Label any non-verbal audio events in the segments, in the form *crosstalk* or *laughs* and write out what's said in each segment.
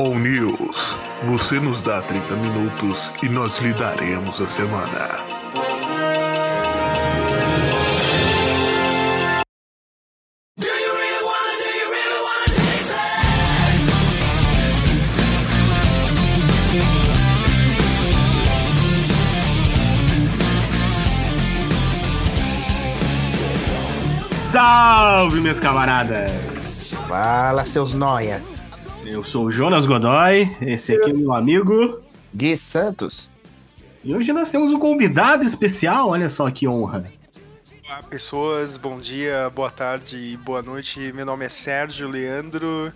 All News. Você nos dá 30 minutos e nós lhe daremos a semana. Salve, meus camaradas! Fala, seus noia. Eu sou o Jonas Godoy, esse aqui é meu amigo. Gui Santos. E hoje nós temos um convidado especial, olha só que honra. Olá, pessoas, bom dia, boa tarde e boa noite. Meu nome é Sérgio Leandro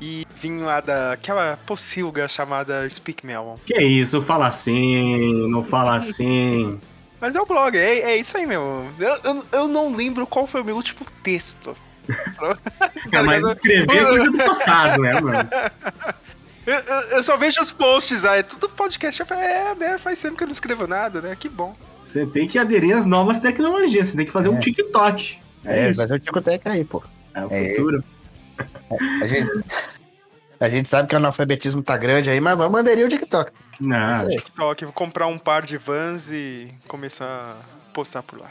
e vim lá daquela pocilga chamada Speak Melon. Que isso, fala assim, não fala assim. Mas é o blog, é, é isso aí mesmo. Eu, eu, eu não lembro qual foi o meu último texto. É, mas escrever é coisa do passado, né, mano? Eu, eu, eu só vejo os posts aí, tudo podcast. É, né? Faz tempo que eu não escrevo nada, né? Que bom. Você tem que aderir às novas tecnologias, você tem que fazer um TikTok. É, É, isso. fazer o TikTok aí, pô. É o É. futuro. A gente, a gente sabe que o analfabetismo tá grande aí, mas vamos aderir o TikTok. Não. TikTok, vou comprar um par de vans e começar a postar por lá.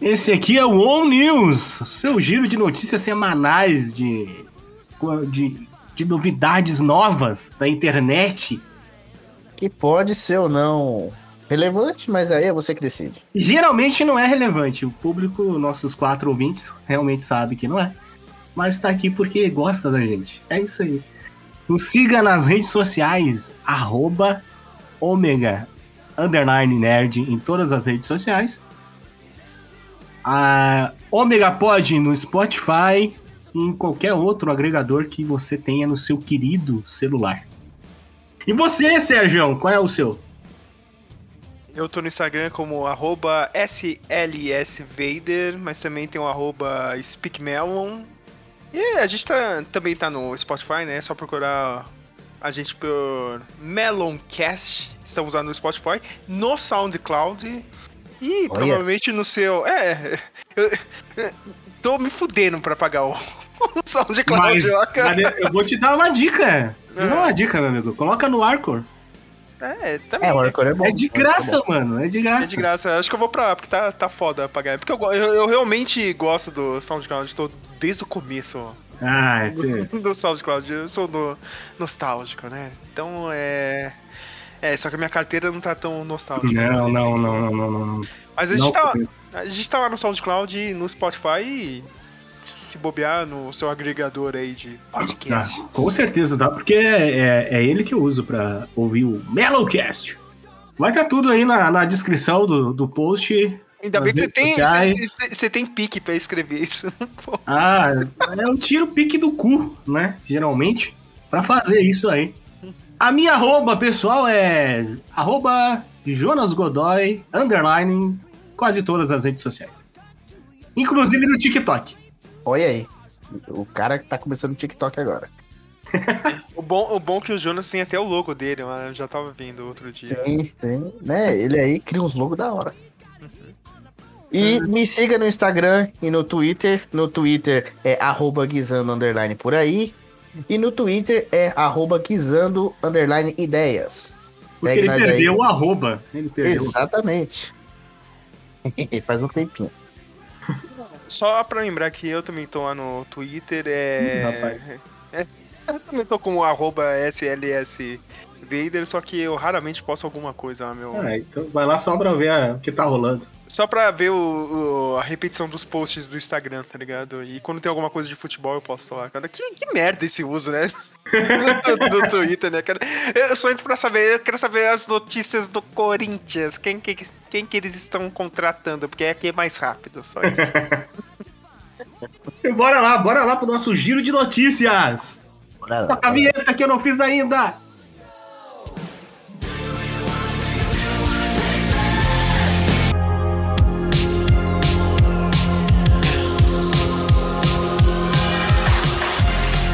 Esse aqui é o On News, seu giro de notícias semanais de, de, de novidades novas da internet. Que pode ser ou não relevante, mas aí é você que decide. Geralmente não é relevante. O público, nossos quatro ouvintes, realmente sabe que não é. Mas tá aqui porque gosta da gente. É isso aí. Nos siga nas redes sociais, arroba ômega underline nerd em todas as redes sociais. A Omega Pod no Spotify e em qualquer outro agregador que você tenha no seu querido celular. E você, Sérgio, qual é o seu? Eu tô no Instagram como arroba SLSVader, mas também tem o arroba SpeakMelon. E a gente tá, também tá no Spotify, né? É só procurar a gente por Meloncast. Estamos lá no Spotify, no SoundCloud e provavelmente no seu... É, eu, eu tô me fudendo pra pagar o, o SoundCloud. Mas, mas eu vou te dar uma dica. Vou dar uma dica, meu amigo. Coloca no Arcor. É, também. É, o Arcor é bom. É de graça, mano. É de graça. É de graça, acho que eu vou pra lá, porque tá, tá foda pagar. Porque eu, eu, eu realmente gosto do SoundCloud, tô desde o começo ó, Ah, esse... *laughs* do, do SoundCloud, eu sou no, nostálgico, né? Então é. É, só que a minha carteira não tá tão nostálgica. Não, não, não, não, não, não. não. Mas a gente, Não tá, a gente tá lá no SoundCloud e no Spotify e se bobear no seu agregador aí de Ah, podcast. com certeza, tá? Porque é, é, é ele que eu uso pra ouvir o Mellowcast. Vai estar tudo aí na, na descrição do, do post. Ainda bem que você tem, você, você- tem pique pra escrever isso. *laughs* Ah, eu tiro o pique do cu, né? Geralmente, pra fazer isso aí. A minha arroba, pessoal, é arroba Jonas Godoy, underline, quase todas as redes sociais. Inclusive no TikTok. Olha aí. O cara que tá começando o TikTok agora. *laughs* O bom, o bom é que o Jonas tem até o logo dele. Eu já tava vendo outro dia. Sim, sim. Né? Ele aí cria uns logos da hora. E me siga no Instagram e no Twitter. No Twitter é arroba guisando underline por aí. E no Twitter é arroba guisando underline ideias. Porque Segue ele nós aí. perdeu o arroba. Ele perdeu. Exatamente. *laughs* Faz um tempinho. Só pra lembrar que eu também tô lá no Twitter, é. Rapaz. é- eu também tô com o arroba SLSVader, só que eu raramente posto alguma coisa lá, meu. Ah, então vai lá só pra ver o que tá rolando. Só pra ver o, o- a repetição dos posts do Instagram, tá ligado? E quando tem alguma coisa de futebol eu posto lá. Cara, que, que merda esse uso, né? *laughs* do, do Twitter, né, cara? Eu só entro pra saber, eu quero saber as notícias do Corinthians. Quem que, quem que eles estão contratando? Porque aqui é mais rápido, só isso. E *laughs* bora lá, bora lá pro nosso giro de notícias. Bora lá. Toca a vinheta que eu não fiz ainda.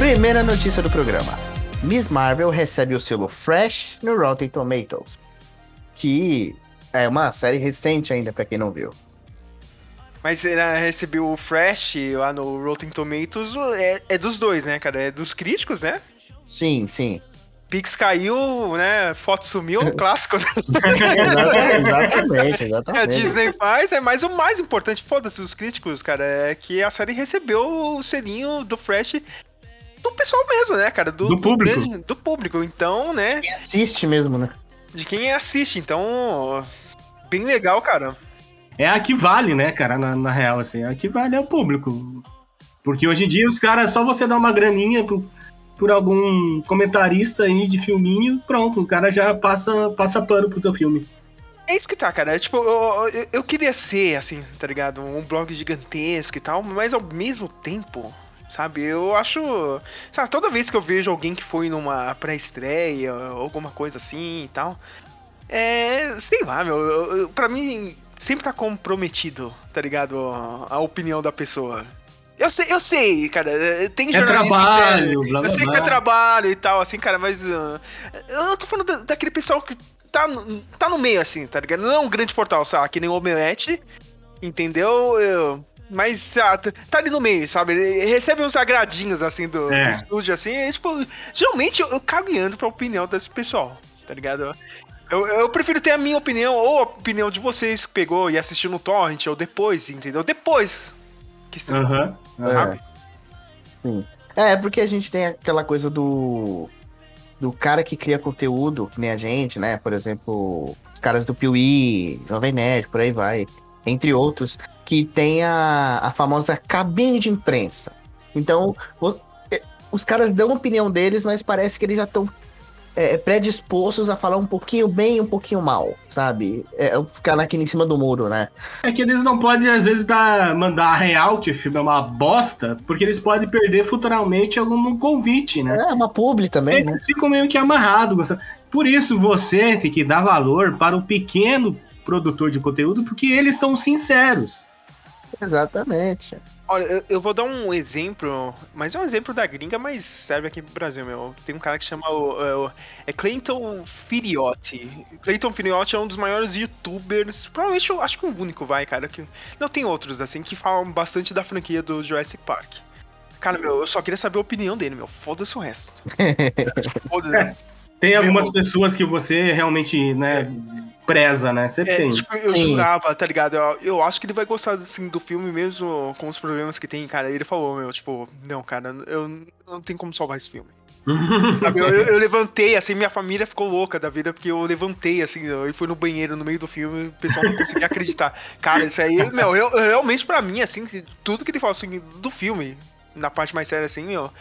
Primeira notícia do programa. Miss Marvel recebe o selo Fresh no Rotten Tomatoes. Que é uma série recente ainda, pra quem não viu. Mas ela recebeu o Fresh lá no Rotten Tomatoes, é, é dos dois, né, cara? É dos críticos, né? Sim, sim. Pix caiu, né? Foto sumiu, um *laughs* clássico, né? exatamente, exatamente. A Disney faz, é mais o mais importante, foda-se os críticos, cara, é que a série recebeu o selinho do Fresh do pessoal mesmo, né, cara? Do público. grande- do público. Então, né? Quem assiste mesmo, né? De quem assiste. Então, bem legal, cara. É a que vale, né, cara, na, na real, assim. A que vale é o público. Porque hoje em dia os caras, só você dar uma graninha por, por algum comentarista aí de filminho, pronto, o cara já passa, passa pano pro teu filme. É isso que tá, cara. É, tipo, eu, eu- eu queria ser, assim, tá ligado? Um blog gigantesco e tal, mas ao mesmo tempo, sabe? Eu acho. Sabe, toda vez que eu vejo alguém que foi numa pré-estreia, alguma coisa assim e tal, é. Sei lá, meu. eu- eu- Pra mim, sempre tá comprometido, tá ligado? A, opinião da pessoa. Eu sei, eu sei, cara. é, Tem É trabalho, sério. blá, blá, Eu sei que é trabalho e tal, assim, cara, mas. ah, eu tô falando da- daquele pessoal que tá, no- tá no meio, assim, tá ligado? Não é um grande portal, sabe? Que nem o Omelete, entendeu? Eu- mas ah, tá ali no meio, sabe? Ele recebe uns agradinhos, assim, do, É. do estúdio, assim. E, tipo, geralmente eu, eu cago e ando pra opinião desse pessoal, tá ligado? Eu, eu prefiro ter a minha opinião ou a opinião de vocês que pegou e assistiu no Torrent, ou depois, entendeu? Depois que estreou, Aham. sabe? Sim. É, porque a gente tem aquela coisa do. Do cara que cria conteúdo, que nem a gente, né? Por exemplo, os caras do Piuí, Jovem Nerd, por aí vai. Entre outros, que tem a, a famosa cabine de imprensa. Então, o- é, os caras dão a opinião deles, mas parece que eles já estão predispostos a falar um pouquinho bem e um pouquinho mal, sabe? É, ficar naquele em cima do muro, né? É que eles não podem, às vezes, dar, mandar a real que o filme é uma bosta, porque eles podem perder futuramente algum convite, né? É uma publi também, né? Eles ficam meio que amarrados. Por isso, você tem que dar valor para o pequeno produtor de conteúdo, porque eles são sinceros. Exatamente. Olha, eu, eu vou dar um exemplo, mas é um exemplo da gringa, mas serve aqui pro Brasil, meu. Tem um cara que chama o, é, o- é Clayton Firiotti. Clayton Firiotti é um dos maiores youtubers, provavelmente eu acho que o único, vai, cara. Que, não, tem outros, assim, que falam bastante da franquia do Jurassic Park. Cara, meu, eu só queria saber a opinião dele, meu. Foda-se o resto. *laughs* Foda-se. Tem algumas pessoas que você realmente, né, preza, né? Sempre É, tem. tipo, eu Sim. jurava, tá ligado? Eu, eu acho que ele vai gostar, assim, do filme mesmo com os problemas que tem, cara. Ele falou, meu, tipo, não, cara, eu não tenho como salvar esse filme. *laughs* Sabe, eu, eu levantei, assim, minha família ficou louca da vida, porque eu levantei, assim, eu fui no banheiro no meio do filme e o pessoal não conseguia acreditar. Cara, isso aí, meu, eu, realmente pra mim, assim, tudo que ele fala, assim, do filme, na parte mais séria, assim, meu,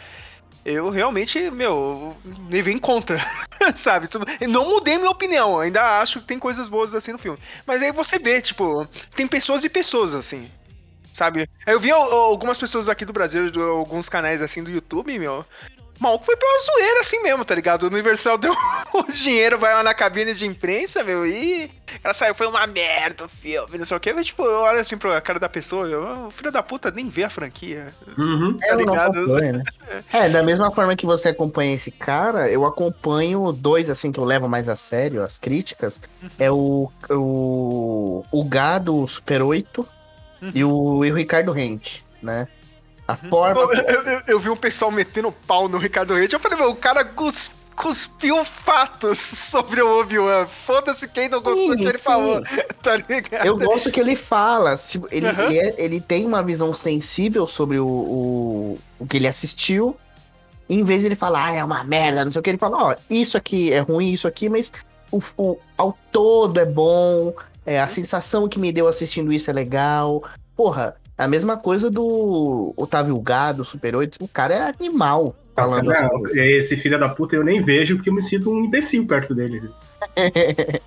eu realmente, meu, levei em conta, *laughs* sabe? Não mudei minha opinião, ainda acho que tem coisas boas, assim, no filme. Mas aí você vê, tipo, tem pessoas e pessoas, assim, sabe? Eu vi al- algumas pessoas aqui do Brasil, alguns canais, assim, do YouTube, meu... Maluco foi pela zoeira assim mesmo, tá ligado? O Universal *laughs* deu o dinheiro, vai lá na cabine de imprensa, meu, e. Ela saiu, foi uma merda o filme, não sei o quê. Mas, tipo, eu olho assim pra cara da pessoa, eu, o filho da puta nem vê a franquia. Uhum. É, não ligado? acompanho, né? *laughs* É, da mesma forma que você acompanha esse cara, eu acompanho dois, assim, que eu levo mais a sério, as críticas. É o, o, o Gado Super 8 e, o, e o Ricardo Rente, né? A forma... Eu, eu- eu- vi um pessoal metendo pau no Ricardo Reis, eu falei, meu, o cara cus- cuspiu fatos *laughs* sobre o Obi-Wan. Foda-se quem não gostou do que ele sim. falou, *laughs* tá ligado? Eu gosto que ele fala, tipo, ele, Aham. ele, é- ele tem uma visão sensível sobre o, o, o que ele assistiu. Em vez de ele falar, ah, é uma merda, não sei o que, ele fala, ó, isso aqui é ruim, isso aqui, mas o, o- ao todo é bom, é, a sensação que me deu assistindo isso é legal. Porra, a mesma coisa do Otávio Gado, Super 8, o cara é animal falando assim. Não, esse filho da puta eu nem vejo porque eu me sinto um imbecil perto dele. *laughs*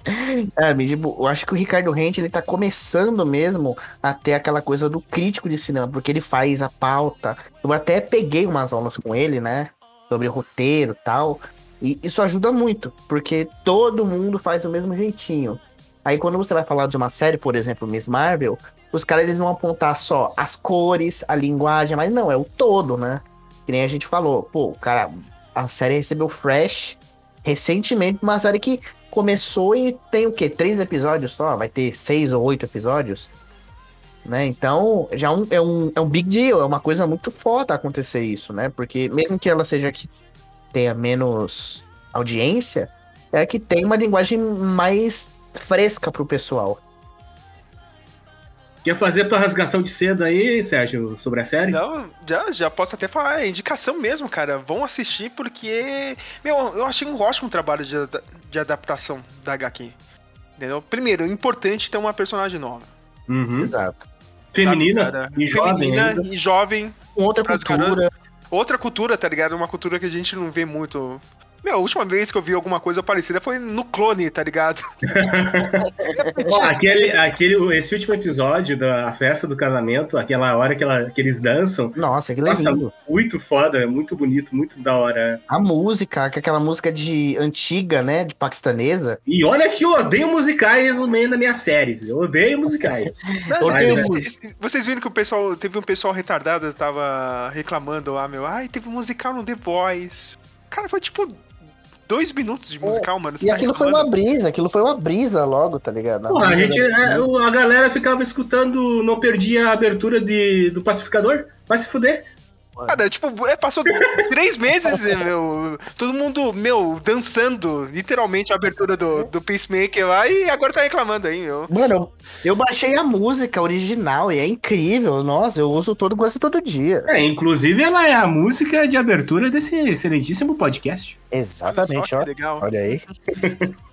É, tipo, eu acho que o Ricardo Rente, ele tá começando mesmo a ter aquela coisa do crítico de cinema, porque ele faz a pauta. Eu até peguei umas aulas com ele, né? Sobre roteiro e tal. E isso ajuda muito, porque todo mundo faz do mesmo jeitinho. Aí quando você vai falar de uma série, por exemplo, Miss Marvel, os caras eles vão apontar só as cores, a linguagem, mas não, é o todo, né? Que nem a gente falou, pô, cara, a série recebeu Fresh recentemente, uma série que começou e tem o quê? Três episódios só? Vai ter seis ou oito episódios? né? Então, já um- é, um, é um big deal, é uma coisa muito foda acontecer isso, né? Porque mesmo que ela seja que tenha menos audiência, é que tem uma linguagem mais fresca pro pessoal. Quer fazer tua rasgação de seda aí, Sérgio, sobre a série? Não, já, já posso até falar, é indicação mesmo, cara. Vão assistir porque. Meu, eu achei um ótimo trabalho de, de adaptação da HQ. Entendeu? Primeiro, importante ter uma personagem nova. Uhum. Exato. Feminina sabe, e jovem Feminina ainda. e jovem. Outra cultura. Outra cultura, tá ligado? Uma cultura que a gente não vê muito. Meu, a última vez que eu vi alguma coisa parecida foi no clone, tá ligado? *laughs* Aquele, aquele, esse último episódio da festa do casamento, aquela hora que, ela, que eles dançam, Nossa, aquilo é nossa, lindo. muito foda, muito bonito, muito da hora. A música, que é aquela música de antiga, né? De paquistanesa. E olha que eu odeio musicais no meio das minhas séries. Eu odeio musicais. Não, *laughs* Mas vocês, é- vocês- vocês viram que o pessoal. Teve um pessoal retardado que tava reclamando lá, meu. Ai, teve um musical no The Boys. Cara, foi tipo dois minutos de musical, mano. E tá aquilo foi reclamando? uma brisa, aquilo foi uma brisa logo, tá ligado? Porra, a gente, é, a galera ficava escutando, não perdia a abertura de, do pacificador. Vai se fuder. Cara, tipo, é, passou três meses, é, *laughs* meu. Todo mundo, meu, dançando, literalmente, a abertura do, do Peacemaker lá e agora tá reclamando aí, meu. Mano, eu, baixei a música original e é incrível. Nossa, eu uso todo quase todo dia. É, inclusive ela é a música de abertura desse excelentíssimo podcast. Exatamente, Olha só ó. legal. Olha aí. *laughs*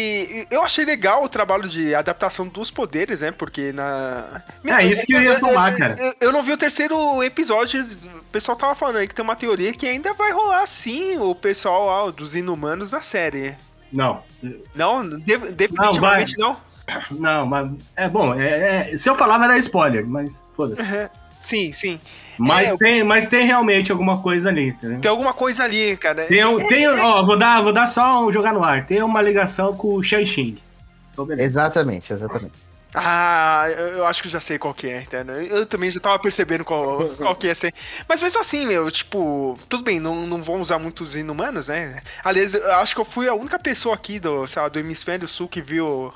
E eu achei legal o trabalho de adaptação dos poderes, né? Porque na. É isso que eu ia falar, cara. Eu, eu não vi o terceiro episódio. O pessoal tava falando aí que tem uma teoria que ainda vai rolar sim o pessoal lá, dos inumanos na série. Não, Não, de- definitivamente não. não, mas é bom. é- é- se eu falar, vai dar spoiler, mas foda-se. Sim, sim. Mas, É, tem, mas tem realmente alguma coisa ali, entendeu? Tem alguma coisa ali, cara. Tem, um- tem, ó, vou dar, vou dar só um jogar no ar. Tem uma ligação com o Shang-Xing. Então. Exatamente, exatamente. Ah, eu acho que eu já sei qual que é, entendeu? Eu também já tava percebendo qual, *laughs* qual que ia ser. Mas mesmo assim, meu, tipo, tudo bem, não, não vão usar muitos inumanos, né? Aliás, eu acho que eu fui a única pessoa aqui do, sei lá, do hemisfério sul que viu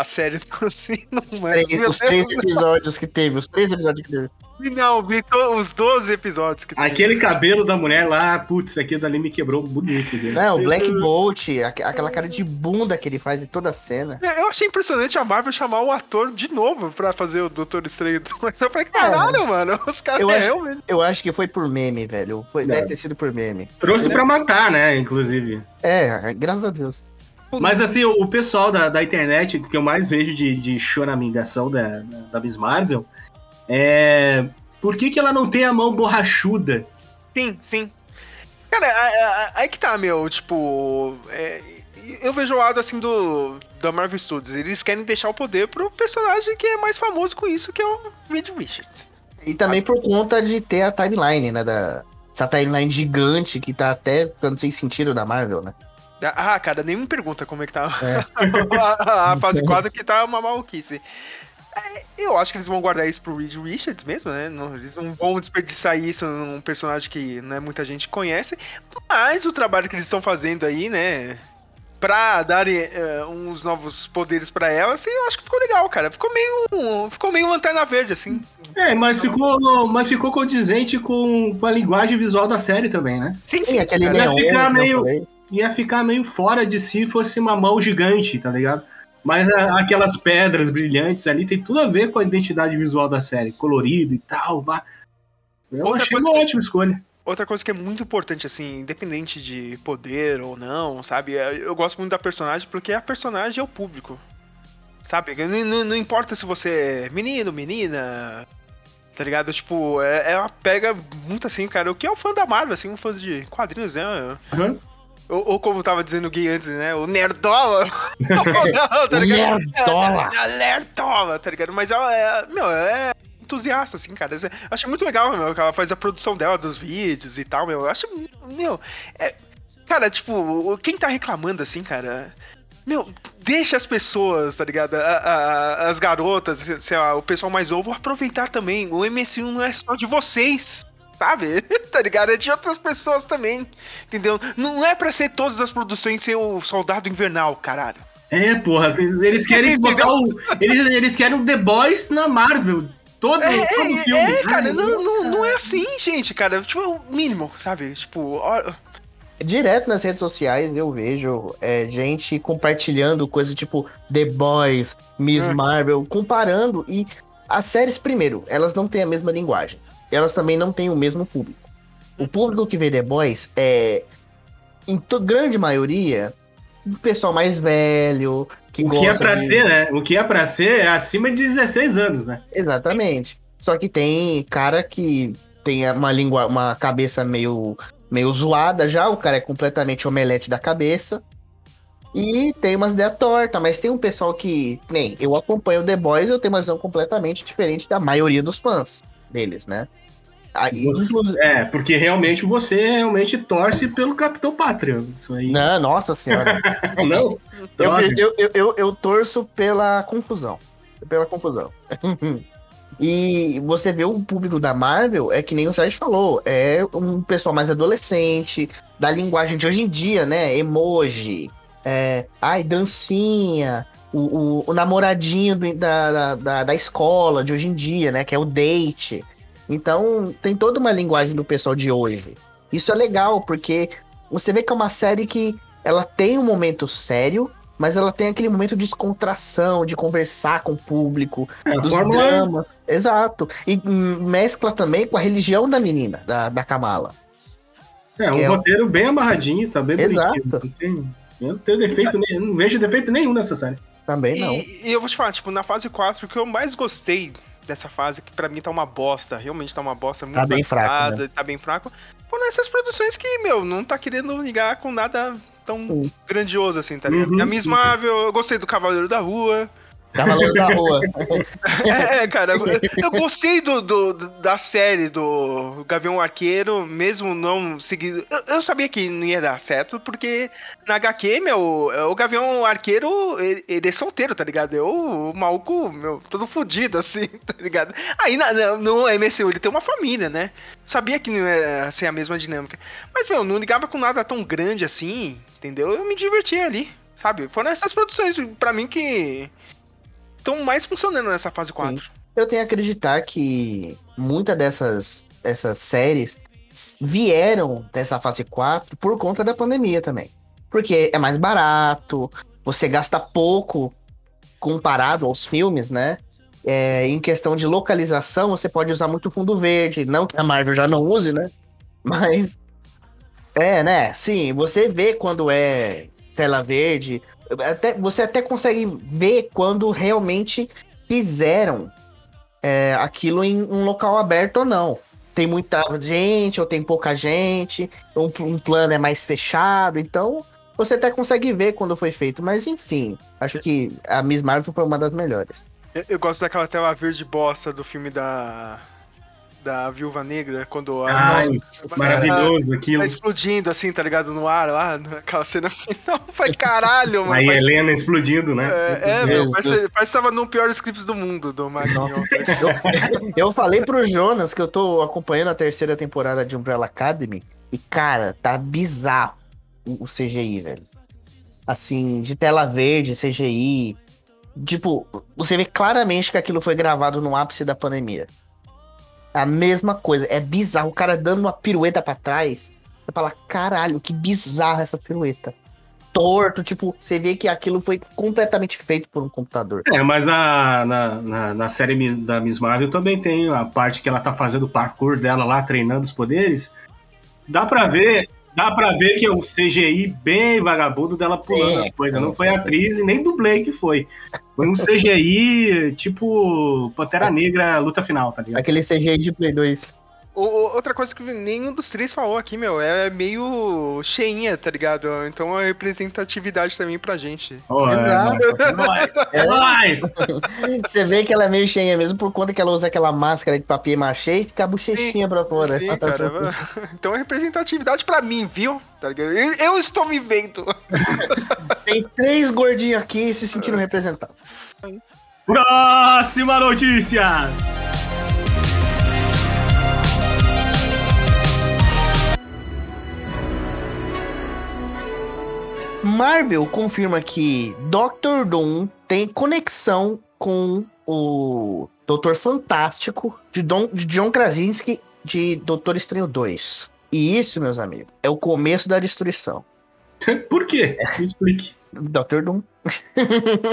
a série *laughs* dos Os inumanos. três, os três episódios que teve, os três episódios que teve. Não, vi os 12 episódios que teve. Aquele cabelo da mulher lá, putz, aquilo dali me quebrou bonito. Viu? Não, o Black Bolt, aque- aquela cara de bunda que ele faz em toda a cena. Eu achei impressionante a Marvel chamar o ator de novo pra fazer o Doutor Estranho 2. Eu falei, caralho, mano, os caras Eu é acho-. Eu acho que foi por meme, velho. Foi, Não. deve ter sido por meme. Trouxe pra matar, né, inclusive. É, graças a Deus. Mas assim, o, o pessoal da, da internet, que eu mais vejo de, de choramingação da, da Miss Marvel, é. Por que, que ela não tem a mão borrachuda? Sim, sim. Cara, aí que tá, meu, tipo. é, eu vejo o lado assim do. Da Marvel Studios. Eles querem deixar o poder pro personagem que é mais famoso com isso, que é o Reed Richards. E também por conta de ter a timeline, né? Da, essa timeline gigante que tá até ficando sem sentido da Marvel, né? Ah, cara, nem me pergunta como é que tá É. *laughs* a, a fase 4 que tá uma maluquice. É, eu acho que eles vão guardar isso pro Reed Richards mesmo, né? Não- eles não vão desperdiçar isso num personagem que não é muita gente conhece. Mas o trabalho que eles estão fazendo aí, né? Pra darem eh, uns novos poderes pra ela, assim, eu acho que ficou legal, cara. Ficou meio. Ficou meio lanterna verde, assim. É, mas ficou, mas ficou condizente com, a linguagem visual da série também, né? Sim, Sim, aquele cara. Ia neon. ficar eu meio- falei. Ia ficar meio fora de si fosse uma mão gigante, tá ligado? Mas a- aquelas pedras brilhantes ali tem tudo a ver com a identidade visual da série, colorido e tal. Bah. Eu Outra achei coisa uma que- ótima escolha. Outra coisa que é muito importante, assim, independente de poder ou não, sabe? é, Eu gosto muito da personagem porque a personagem é o público. Sabe? Não, não- importa se você é menino, menina. Tá ligado? Tipo, é, ela pega muito assim, cara. O que é um fã da Marvel, assim, um fã de quadrinhos, né? Uhum. Ou, ou como tava dizendo o Gui antes, né? O Nerdola. *laughs* não, tá ligado? Nerdola. *laughs* Nerdola, tá ligado? Mas ela é, meu, é entusiasta, assim, cara. Eu acho muito legal, meu, que ela faz a produção dela dos vídeos e tal, meu. Eu acho, meu, é... Cara, tipo, quem tá reclamando, assim, cara... Meu, deixa as pessoas, tá ligado? A- a- as garotas, sei lá, o pessoal mais novo aproveitar também. O MSU não é só de vocês, sabe? *laughs* tá ligado? É de outras pessoas também, entendeu? Não é pra ser todas as produções ser o Soldado Invernal, caralho. É, porra, eles querem *laughs* Entendeu? botar o. Eles, eles querem o The Boys na Marvel. Todo, É, todo é, filme. é, cara, Ai, não, não, não é assim, gente, cara. Tipo, é o mínimo, sabe? Tipo, ó, Direto nas redes sociais eu vejo é, gente compartilhando coisas tipo The Boys, Miss Hum. Marvel, comparando. E as séries, primeiro, elas não têm a mesma linguagem. Elas também não têm o mesmo público. O público que vê The Boys é, em grande maioria, o pessoal mais velho, que O que é pra de- ser, né? O que é pra ser é acima de 16 anos, né? Exatamente. Só que tem cara que tem uma língua, uma cabeça meio, meio zoada já, o cara é completamente omelete da cabeça. E tem umas ideias tortas, mas tem um pessoal que, nem eu acompanho The Boys, eu tenho uma visão completamente diferente da maioria dos fãs deles, né? Aí, Você- é, porque realmente você realmente torce pelo Capitão Pátria. Isso aí. Não, nossa senhora. *laughs* Não? eu, eu, eu, eu torço pela confusão. Pela confusão. *laughs* e você vê o público da Marvel, é que nem o Sérgio falou, é um pessoal mais adolescente, da linguagem de hoje em dia, né? Emoji, é, ai, dancinha, o, o, o namoradinho do- da, da, da, escola de hoje em dia, né? Que é o date. Então, tem toda uma linguagem do pessoal de hoje. Isso é legal, porque você vê que é uma série que ela tem um momento sério, mas ela tem aquele momento de descontração, de conversar com o público, É, dos fórmula dramas. Exato. E mescla também com a religião da menina, da, da Kamala. é um é- roteiro bem amarradinho, tá bem Exato. Não tem- Eu não tenho defeito, nem, não vejo defeito nenhum nessa série. Também não. E, e eu vou te falar, tipo, na fase 4, o que eu mais gostei dessa fase, que pra mim tá uma bosta, realmente tá uma bosta, muito Tá bem fraco, adaptada, Tá bem fraco. Foram essas produções que, meu, não tá querendo ligar com nada tão Sim. grandioso assim, tá ligado? Uhum, a Miss. Marvel, eu gostei do Cavaleiro da Rua. Cavaleiro da Rua. *laughs* É, cara, eu, gostei do, do- da série do Gavião Arqueiro, mesmo não seguindo. Eu, eu sabia que não ia dar certo, porque na HQ, meu, o Gavião Arqueiro, ele, ele é solteiro, tá ligado? Eu, o maluco, meu, todo fudido, assim, *laughs* tá ligado? Aí na- no MCU ele tem uma família, né? Sabia que não ia ser a mesma dinâmica. Mas, meu, não ligava com nada tão grande assim, entendeu? Eu me divertia ali, sabe? Foram essas produções, pra mim, que estão mais funcionando nessa fase 4. Eu tenho que acreditar que muitas dessas, dessas séries vieram dessa fase 4 por conta da pandemia também. Porque é mais barato, você gasta pouco comparado aos filmes, né? É, em questão de localização, você pode usar muito fundo verde. Não que a Marvel já não use, né? Mas. É, né? Sim, você vê quando é tela verde. Até, você até consegue ver quando realmente fizeram é, aquilo em um local aberto ou não. Tem muita gente ou tem pouca gente, um, um plano é mais fechado, então você até consegue ver quando foi feito. Mas enfim, acho que a Miss Marvel foi uma das melhores. Eu, eu gosto daquela tela verde bosta do filme da. Da Viúva Negra, quando a. Ai, Nossa, maravilhoso Tá aquilo. explodindo assim, tá ligado? No ar lá, aquela cena final. *laughs* Foi caralho, mano. A parece- Helena explodindo, né? É, é, Meu parece, parece que tava no pior scripts do mundo do Max Mion. *laughs* Eu falei pro Jonas que eu tô acompanhando a terceira temporada de Umbrella Academy e, cara, tá bizarro o, o CGI, velho. Assim, de tela verde, CGI. Tipo, você vê claramente que aquilo foi gravado no ápice da pandemia. A mesma coisa, é bizarro. O cara dando uma pirueta pra trás. Você fala, caralho, que bizarra essa pirueta. Torto, tipo, você vê que aquilo foi completamente feito por um computador. É, mas na, na, na, na série da Miss Marvel também tem a parte que ela tá fazendo o parkour dela lá, treinando os poderes. Dá pra ver, dá pra ver que é um CGI bem vagabundo dela pulando É, as coisas. Não com foi atriz e nem dublê que foi. Foi um CGI tipo Pantera Negra luta final, tá ligado? Aquele CGI de Play 2. O- outra coisa que nenhum dos três falou aqui, meu, é meio cheinha, tá ligado? Então é representatividade também pra gente. Oh, é, é *laughs* nóis, é nóis. *laughs* Você vê que ela é meio cheinha mesmo por conta que ela usa aquela máscara de papier machê e fica a bochechinha pra fora. Sim, cara. *laughs* Então é representatividade pra mim, viu? Tá ligado? Eu, eu estou me vendo. Tem três gordinhos aqui se sentindo representados. Próxima notícia! Marvel confirma que Doctor Doom tem conexão com o Doutor Fantástico de, Don, de John Krasinski de Doutor Estranho 2. E isso, meus amigos, é o começo da destruição. *laughs* Por quê? Me explique. Doctor Doom.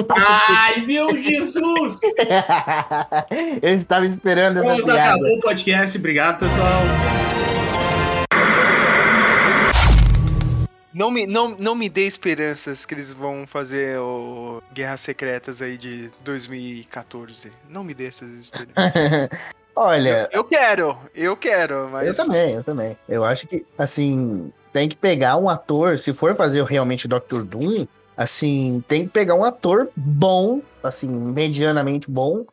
Ai, meu Jesus! *laughs* Eu estava esperando essa Pronto, piada. acabou o podcast. Obrigado, pessoal. Não me, não, não me dê esperanças que eles vão fazer o Guerras Secretas aí de 2014. Não me dê essas esperanças. *laughs* Olha, eu quero, eu quero, mas. eu também, eu também. Eu acho que, assim, tem que pegar um ator, se for fazer realmente o Doctor Doom, assim, tem que pegar um ator bom, assim, medianamente bom,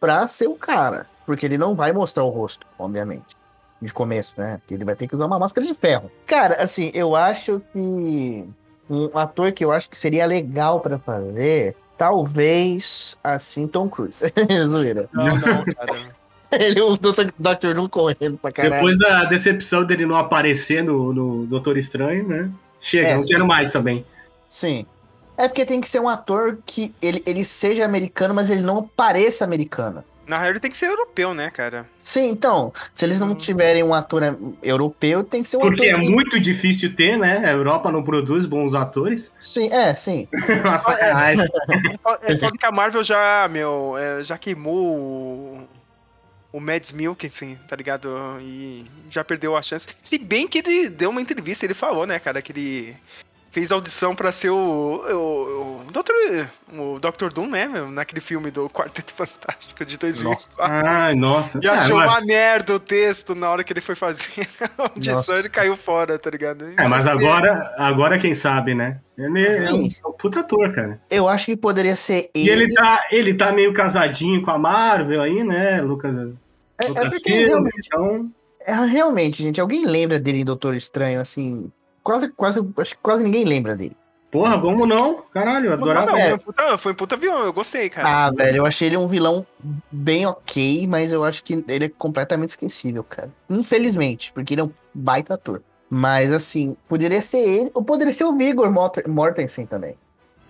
pra ser o cara. Porque ele não vai mostrar o rosto, obviamente. De começo, né? Porque ele vai ter que usar uma máscara de ferro. Cara, assim, eu acho que um ator que eu acho que seria legal pra fazer, talvez, assim, Tom Cruise. *laughs* Zoeira. Não, não, cara. *laughs* Ele, o Dr. Dr. Doom correndo pra caralho. Depois da decepção dele não aparecer no, no Doutor Estranho, né? Chega, É, não sim. quero mais também. Sim. É porque tem que ser um ator que ele, ele seja americano, mas ele não pareça americano. Na real, ele tem que ser europeu, né, cara? Sim, então, se eles não Hum. tiverem um ator europeu, tem que ser um Porque é ator. que- muito difícil ter, né? A Europa não produz bons atores. Sim, é, sim. *laughs* Uma sacanagem. É foda que a Marvel já, meu, é, já queimou o, o Mads Mikkelsen, tá ligado? E já perdeu a chance. Se bem que ele deu uma entrevista, ele falou, né, cara, que ele fez audição pra ser o, o, o Dr. o Dr. Doom, né, meu, naquele filme do Quarteto *laughs* Fantástico de 2004. Ai, nossa. E Ah, achou mas- uma merda o texto na hora que ele foi fazer *laughs* a audição, Nossa. ele caiu fora, tá ligado? É, mas agora, agora quem sabe, né? Ele é um, Sim. é um puta ator, cara. Eu acho que poderia ser E ele. ele tá, ele tá meio casadinho com a Marvel aí, né, Lucas? É, é Lucas porque Filmes, realmente, então. é, realmente, gente, alguém lembra dele em Doutor Estranho, assim. Quase, quase, acho que quase ninguém lembra dele. Porra, como não? Caralho, eu adorava. Não, É. foi, um puta, foi um puta avião, eu gostei, cara. Ah, velho, eu achei ele um vilão bem ok, mas eu acho que ele é completamente esquecível, cara. Infelizmente, porque ele é um baita ator. Mas, assim, poderia ser ele, ou poderia ser o Vigor Morten- Mortensen também.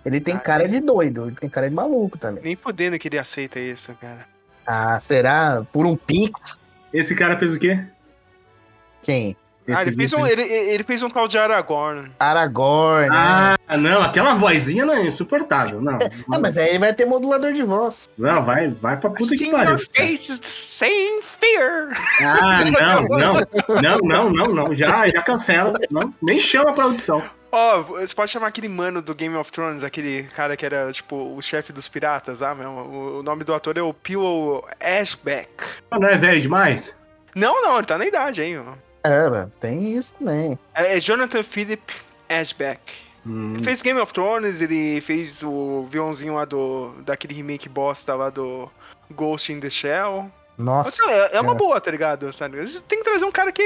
Ele tem Ah, cara é. de doido, ele tem cara de maluco também. Nem fudendo que ele aceita isso, cara. Ah, será? Por um pix? Esse cara fez o quê? Quem? Ah, ele fez, um, ele, ele fez um tal de Aragorn. Aragorn, né? Ah, não, aquela vozinha não é insuportável. Não, Ah, *laughs* mas aí ele vai ter modulador de voz. não vai, vai pra puta que pariu. your face is the same fear. Ah, *laughs* não, não, não, não, não, não, já, já cancela, não, nem chama pra audição. Ó, você pode chamar aquele mano do Game of Thrones, aquele cara que era, tipo, o chefe dos piratas, ah, meu, o, nome do ator é o Peel Ashbeck. Não é velho demais? Não, não, ele tá na idade, hein, ó. É, tem isso também. É, é Jonathan Philip Ashbeck. Hum, Ele fez Game of Thrones, ele fez o vilãozinho lá do, daquele remake bosta lá do Ghost in the Shell. Nossa. É, é uma é. boa, tá ligado? Sabe? Tem que trazer um cara que.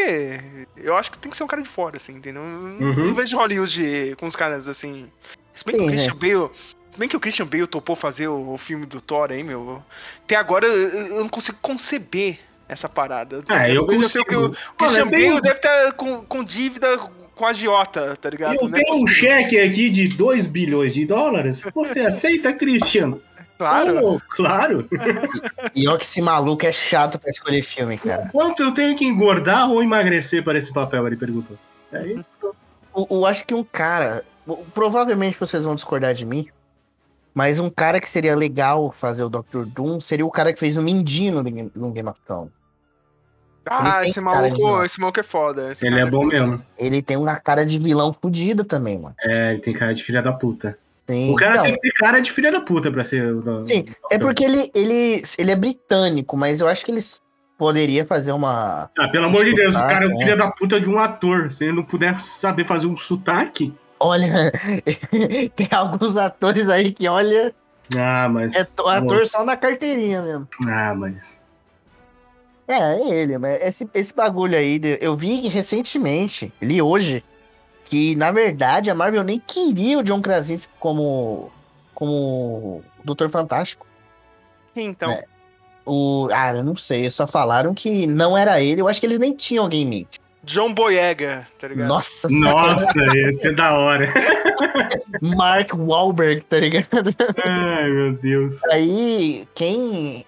Eu acho que tem que ser um cara de fora, assim, entendeu? Não- Uhum. Não vejo Hollywood com os caras assim. Se bem que Sim, o Christian Bale. Se bem que o Christian Bale topou fazer o, o filme do Thor aí, meu. Até agora eu, eu não consigo conceber essa parada. É, eu Talvez sei que consigo. O Christian Olha, Bale deve estar com, com dívida com a agiota, tá ligado? Eu é tenho um cheque aqui de 2 bilhões de dólares. Você *laughs* aceita, Christian? Claro. Oh, claro. E ó que esse maluco é chato pra escolher filme, cara. Quanto eu tenho que engordar ou emagrecer para esse papel? Ele perguntou. Aí, Eu, eu acho que um cara. Provavelmente vocês vão discordar de mim. Mas um cara que seria legal fazer o Dr. Doom seria o cara que fez o Mindinho no, Game- of Thrones. Ah, esse maluco, esse maluco é foda. esse ele cara é bom mesmo. Ele tem uma cara de vilão fodida também, mano. É, ele tem cara de filha da puta. Sim, O cara não, tem que ter cara de filha da puta pra ser o. do- Sim, É porque ele, ele, ele é britânico, mas eu acho que eles poderia fazer uma. Ah, pelo amor de Deus, o cara é um É. filho da puta de um ator. Se ele não puder saber fazer um sotaque. Olha, *laughs* tem alguns atores aí que, olha, Ah, mas. é to- ator só na carteirinha mesmo. Ah, mas. É, é ele, mas esse, esse bagulho aí, eu vi recentemente, li hoje, que na verdade a Marvel nem queria o John Krasinski como, como Doutor Fantástico. Então, É. O, ah, eu não sei, só falaram que não era ele, eu acho que eles nem tinham alguém em mente. John Boyega, tá ligado? Nossa Nossa, esse é da hora. *laughs* Mark Wahlberg, tá ligado? Ai, meu Deus. Aí, quem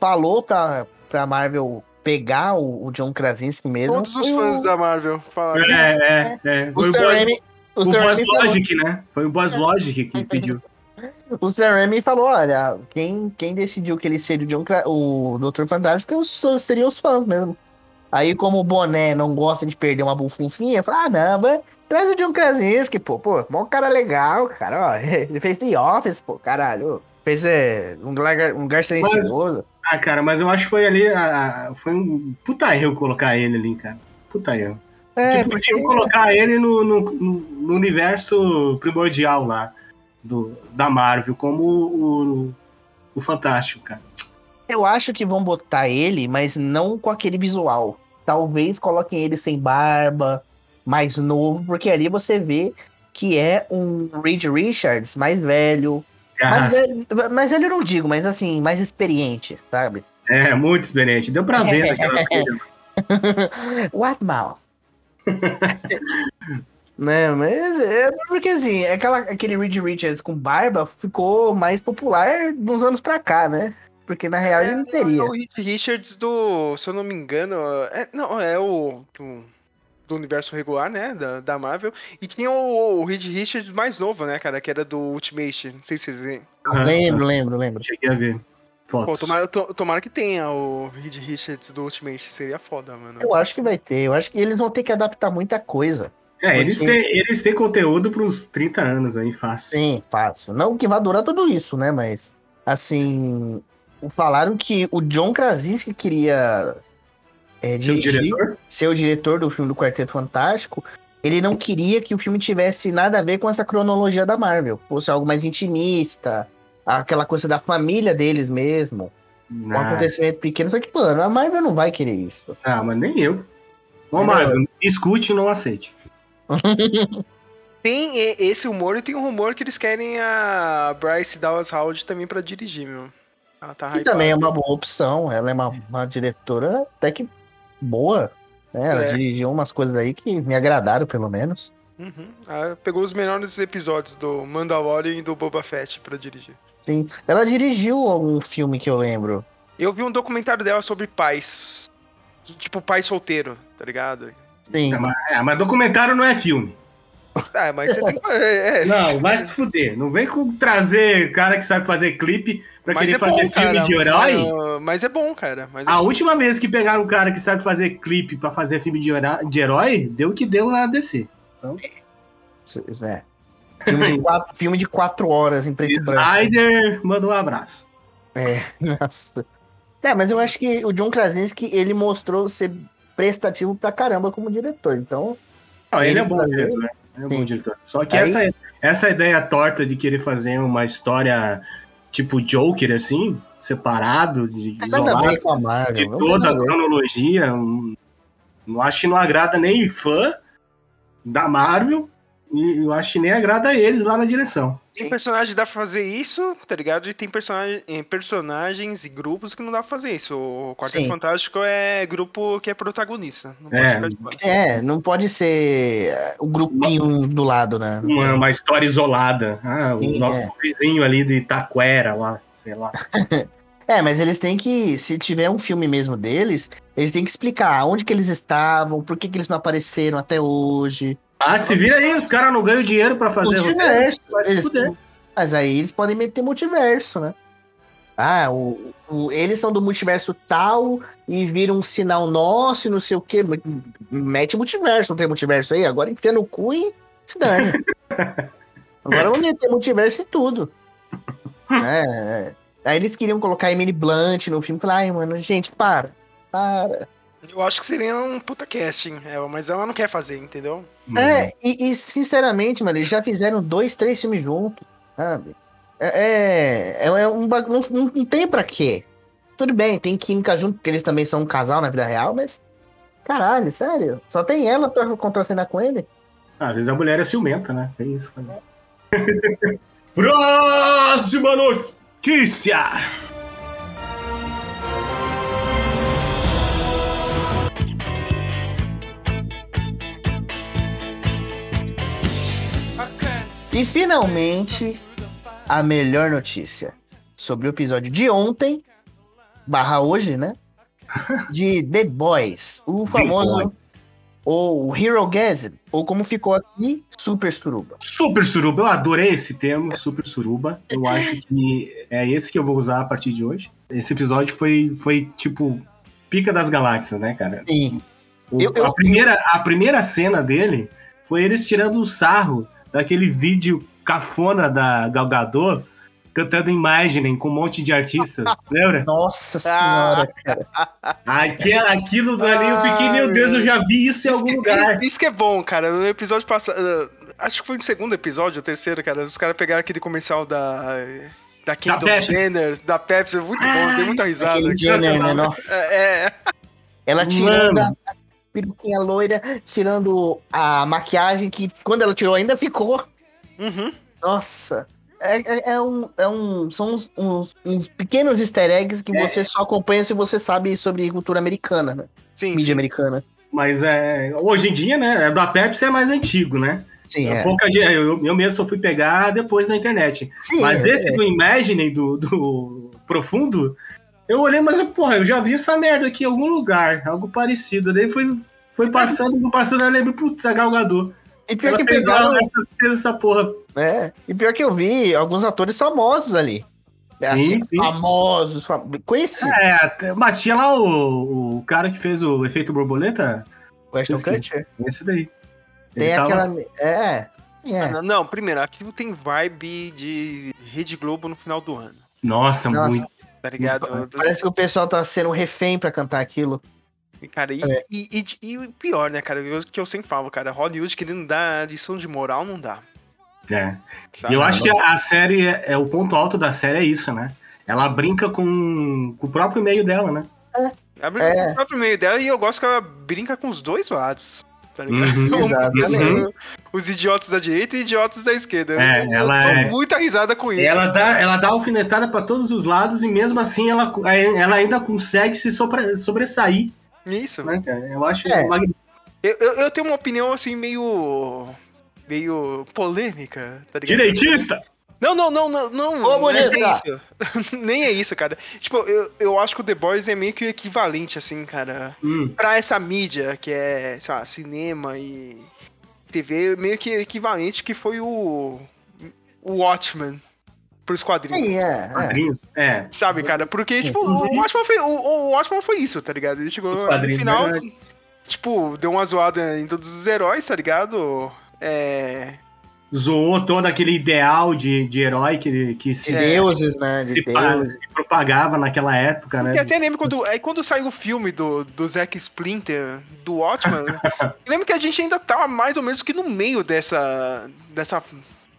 falou pra, pra Marvel pegar o, o John Krasinski mesmo. Todos os fãs o, da Marvel falaram. É, é, é. O Foi o Sam Boss, Raimi. O o Boss falou- Logic, né? Foi o Boss Logic que pediu. *laughs* O Sam Raimi falou, olha, quem, quem decidiu que ele seria o, John o Dr. Fantástico os- seriam os fãs mesmo. Aí, como o Boné não gosta de perder uma bufunfinha, falou, ah, não, mas traz o John Krasinski, pô, pô, bom cara legal, cara, ó, *laughs* ele fez The Office, pô, caralho, fez é, um, lugar, um lugar silencioso. Ah, cara, mas eu acho que foi ali. a- foi um puta erro colocar ele ali, cara. Puta erro. É, tipo, porque... podiam colocar ele no, no, no- universo primordial lá do, da Marvel, como o, o Fantástico, cara. Eu acho que vão botar ele, mas não com aquele visual. Talvez coloquem ele sem barba, mais novo, porque ali você vê que é um Reed Richards mais velho. Mais Cara, velho, mais velho eu não digo, mas assim, mais experiente, sabe? é muito experiente. Deu pra ver *laughs* naquela. *laughs* What mouse? *laughs* né, mas é porque assim, aquela, aquele Reed Richards com barba ficou mais popular uns anos pra cá, né? Porque na real ele não teria. É o Reed Richards do, se eu não me engano, é, não, é o do, do universo regular, né, da, da Marvel. E tinha o, o Reed Richards mais novo, né, cara, que era do Ultimate. Não sei se vocês veem. Lembro, lembro, lembro. Cheguei a ver Pô, tomara, to- tomara que tenha o Reed Richards do Ultimate. Seria foda, mano. Eu acho que vai ter. Eu acho que eles vão ter que adaptar muita coisa. É, eles têm, eles têm conteúdo para uns 30 anos aí, fácil. Sim, fácil. Não que vá durar tudo isso, né? Mas, assim, falaram que o John Krasinski queria é, dirigir, diretor? ser o diretor do filme do Quarteto Fantástico. Ele não queria que o filme tivesse nada a ver com essa cronologia da Marvel. Fosse algo mais intimista, aquela coisa da família deles mesmo. Um Ah, acontecimento pequeno. Só que, mano, a Marvel não vai querer isso. ah, mas nem eu. Ô, É Marvel, escute e não aceite. *laughs* Tem esse rumor e tem um rumor que eles querem a Bryce Dallas Howard também pra dirigir, meu. Ela tá Que também é uma boa opção. Ela é uma, uma diretora até que boa. né? Ela É. dirigiu umas coisas aí que me agradaram, pelo menos. Uhum. Ela pegou os melhores episódios do Mandalorian e do Boba Fett pra dirigir. Sim. Ela dirigiu algum filme que eu lembro. Eu vi um documentário dela sobre pais. Tipo, pai solteiro, tá ligado? Sim. É, mas, é, mas documentário não é filme. Ah, mas você tem. É, é. Não, vai se fuder. Não vem com trazer cara que sabe fazer clipe pra Mas querer é fazer bom, filme cara. de herói. Ah, Mas é bom, cara. Mas é A bom. última vez que pegaram um cara que sabe fazer clipe pra fazer filme de herói, de herói deu o que deu na DC. É. Filme de, quatro, *laughs* filme de quatro horas em preto e branco. Snyder, manda um abraço. É, *laughs* nossa. É, mas eu acho que o John Krasinski, ele mostrou ser prestativo pra caramba como diretor. Então, Não, ele, Ele é bom diretor. Ele é bom Sim. diretor. Só que Aí- essa, essa ideia torta de querer fazer uma história tipo Joker, assim, separado, de, isolado, ver com a Marvel. de toda a cronologia. Não acho que não agrada nem fã da Marvel. E eu acho que nem agrada a eles lá na direção. Tem personagem que dá pra fazer isso, tá ligado? E tem personagem, eh, personagens e grupos que não dá pra fazer isso. O Quarteto Sim. Fantástico é grupo que é protagonista. Não pode É. ficar de fora. É, não pode ser é, o grupinho do lado, né? Uma, uma história isolada. Ah, o Sim, nosso é. vizinho ali de Itaquera lá, sei lá. *laughs* É, mas eles têm que, se tiver um filme mesmo deles, eles têm que explicar onde que eles estavam, por que, que eles não apareceram até hoje. Ah, se vira aí, os caras não ganham dinheiro pra fazer Multiverso. Eles- mas aí eles podem meter multiverso, né? Ah, o, o- eles são do multiverso tal e viram um sinal nosso e não sei o quê. Mete multiverso, não tem multiverso aí? Agora enfia no cu e se dane. *laughs* Agora vamos meter multiverso em tudo. É, é. Aí eles queriam colocar a Emily Blunt no filme. Falei, ai, mano, gente, para. Para. Eu acho que seria um puta casting, é, mas ela não quer fazer, entendeu? É, e, e, sinceramente, mano, eles já fizeram dois, três filmes juntos, sabe? É, é, é um bagulho. Não, não tem pra quê. Tudo bem, tem química junto, porque eles também são um casal na vida real, mas. Caralho, sério? Só tem ela pra contracenar com ele? Às vezes a mulher é ciumenta, né? Tem isso também. *laughs* Próxima notícia! E finalmente, a melhor notícia sobre o episódio de ontem, barra hoje, né? De The Boys, o famoso, ou Hero Gasm, ou como ficou aqui, Super Suruba. Super Suruba, eu adorei esse termo, Super Suruba. Eu acho que é esse que eu vou usar a partir de hoje. Esse episódio foi, foi tipo, pica das galáxias, né, cara? Sim. O- Eu- eu- a, primeira, a primeira cena dele foi eles tirando o sarro daquele vídeo cafona da Gal Gadot cantando Imagine com um monte de artistas, *laughs* lembra? Nossa senhora, cara. Aqui, aquilo dali eu fiquei, meu Deus, eu já vi isso em algum que- lugar. isso que é bom, cara. No episódio passado. Acho que foi no segundo episódio, o terceiro, cara. Os caras pegaram aquele comercial da. Da Kendall Pepsi. Jenner, da Pepsi, muito bom, dei muita risada. Jenner, né? Nossa. É, é. Ela tirando a peruquinha loira, tirando a maquiagem que quando ela tirou ainda ficou. Uhum. Nossa. É, é- é um, é um, são uns, uns- uns pequenos easter eggs que É. você só acompanha se você sabe sobre cultura americana, né? Sim, Mídia sim. americana. Mas é, hoje em dia, né, é da Pepsi é mais antigo, né? Sim, é. Pouca gente, eu, eu mesmo só fui pegar depois na internet. Sim, Mas é, esse é. do Imagine, do, do Profundo, eu olhei, mas porra, eu já vi essa merda aqui em algum lugar, algo parecido. Daí foi, foi passando, foi passando, eu lembro, putz, a Gal Gadot. E pior Ela que fez, pegaram, essa, fez essa porra. é, e pior que eu vi alguns atores famosos ali. Sim, sim. Famosos, fam... conhecidos. É, mas tinha lá o, o cara que fez o efeito borboleta, o Ashton. Kutcher. esse daí. Tem Ele tava- aquela. É. É. Não, não, primeiro, aquilo tem vibe de Rede Globo no final do ano, Nossa, Nossa. muito. Tá ligado? Parece que o pessoal tá sendo refém pra cantar aquilo. E, Cara, e, É. e, e- e o pior, né, cara? O que eu sempre falo, cara, Hollywood querendo dar lição de moral não dá. É. sabe? E eu acho que a, série, é, é o ponto alto da série é isso, né? Ela brinca com, com o próprio meio dela, né? Abre É. o próprio meio dela e eu gosto que ela brinca com os dois lados. Tá ligado? Uhum, *laughs* uhum. Os idiotas da direita e idiotas da esquerda. Eu- É, eu, ela dou é- muita risada com isso. Ela dá, ela dá alfinetada pra todos os lados e mesmo assim ela, ela ainda consegue se sobre- sobressair, Isso. né? Eu acho É. Eu, eu, eu tenho uma opinião assim meio. meio polêmica, tá ligado? Direitista! Não, não, não, não, não. Ô, não é nem isso. *laughs* nem é isso, cara. Tipo, eu, eu acho que o The Boys é meio que o equivalente, assim, cara. Hum, Pra essa mídia que é, sei lá, cinema e TV, meio que equivalente que foi o. o Watchmen pros quadrinhos. Sim, é. é. quadrinhos. É. Sabe, cara? Porque, tipo, o Watchmen foi, o, o Watchmen foi isso, tá ligado? Ele chegou no quadrinhos, final, verdade. tipo, deu uma zoada em todos os heróis, tá ligado? É. Zoou todo aquele ideal de, de herói que, que se, De deuses, né? De se, deuses. se propagava naquela época, né? Porque até lembro quando, aí quando saiu o filme do, do Zack Splinter, do Watchmen, eu *laughs* lembro que a gente ainda tava mais ou menos que no meio dessa, dessa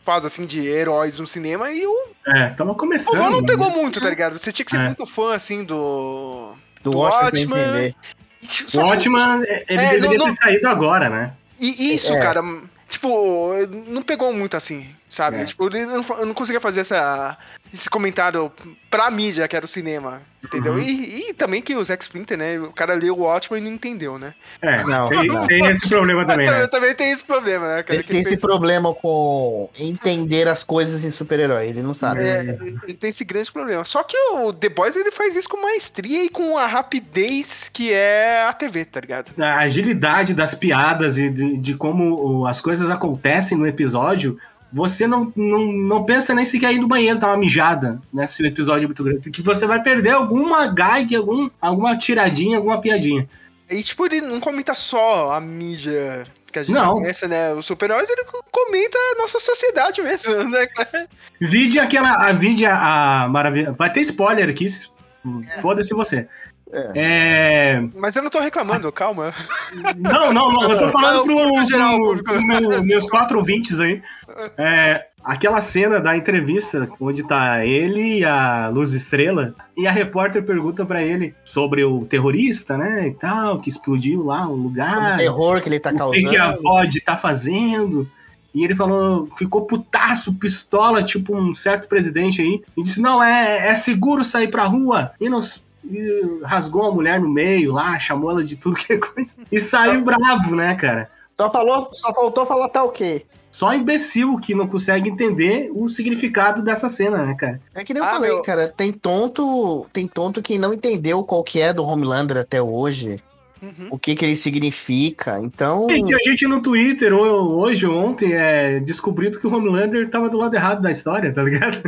fase, assim, de heróis no cinema e o É, tava o começando. fã não né? pegou muito, tá ligado? Você tinha que ser É. muito fã, assim, do... Do do entender. E, tipo, O Watchman, ele É, deveria não- não- ter saído agora, né? E isso, É. cara, tipo, não pegou muito assim, sabe? É. Tipo, ele não, eu não conseguia fazer essa, esse comentário pra mídia, que era o cinema, entendeu? Uhum. E, e também que o Zack Splinter, né? O cara leu o Watchmen e não entendeu, né? É, Não, tem, não. *laughs* tem esse problema também, também, né? também tem esse problema, né? cara? Ele Que tem esse fez- problema com entender as coisas em super-herói. Ele não sabe. é, ele tem esse grande problema. Só que o The Boys ele faz isso com maestria e com a rapidez que é a TV, tá ligado? a agilidade das piadas e de, de como as coisas acontecem no episódio, você não, não, não pensa nem sequer ir no banheiro dar uma mijada, né? Se o episódio é muito grande. Porque você vai perder alguma gag, algum, alguma tiradinha, alguma piadinha. E, tipo, ele não comenta só a mídia que a gente Não. conhece, né? Os super-heróis, ele comenta a nossa sociedade mesmo, *laughs* né? Vide aquela. A vide a, a maravilha. Vai ter spoiler aqui. se- Foda-se você. É. Mas eu não tô reclamando, calma. Não, não, não. Eu tô falando pro, pro- pro meu- meus quatro ouvintes aí. É, aquela cena da entrevista onde tá ele e a Luz Estrela e a repórter pergunta pra ele sobre o terrorista, né, e tal, que explodiu lá o O lugar, terror que ele tá o que, causando. que a VOD tá fazendo. E ele falou, ficou putaço, pistola, tipo um certo presidente aí. E disse, não, é, é seguro sair pra rua. E, nos, e rasgou a mulher no meio lá, chamou ela de tudo que é coisa. E saiu bravo, né, cara? Só falou, só faltou falar tá ok. Só imbecil que não consegue entender o significado dessa cena, né, cara? É que nem eu Ah, falei, meu- cara, tem tonto, tem tonto que não entendeu qual que é do Homelander até hoje, Uhum. o que que ele significa. Então, E que a gente no Twitter, ou- hoje ou ontem, é descobrido que o Homelander tava do lado errado da história, tá ligado?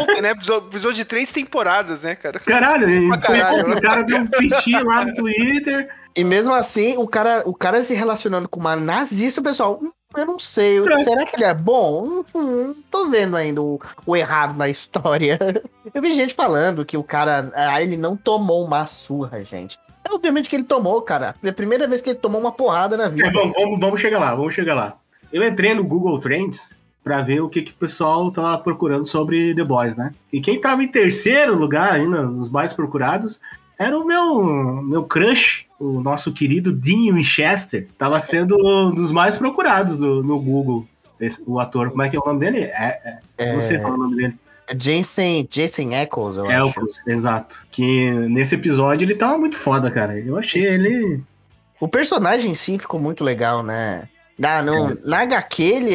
Ontem, né? Precisou, precisou de três temporadas, né, cara? Caralho, e Pra foi caralho. ontem, o cara deu um peitinho lá no Twitter. e mesmo assim, o cara, o cara se relacionando com uma nazista, o pessoal, "Hum, eu não sei, É. será que ele é bom? Hum, hum, tô vendo ainda o, o errado na história. *laughs* Eu vi gente falando que o cara, ah, ele não tomou uma surra, gente. É, Obviamente que ele tomou, cara. Foi a primeira vez que ele tomou uma porrada na vida. É, vamos, vamos, vamos chegar lá, vamos chegar lá. Eu entrei no Google Trends pra ver o que, que o pessoal tava procurando sobre The Boys, né? E quem tava em terceiro lugar, ainda, nos mais procurados, era o meu, meu crush, o nosso querido Dean Winchester. Tava sendo um dos mais procurados no, no Google, esse- o ator. Como é que é o nome dele? É, é, Não sei falar o nome dele. Jason, Jason Eccles, eu É o acho. exato. Que nesse episódio ele tava muito foda, cara. Eu achei ele. O personagem em si ficou muito legal, né? Na, no, na HQ, ele.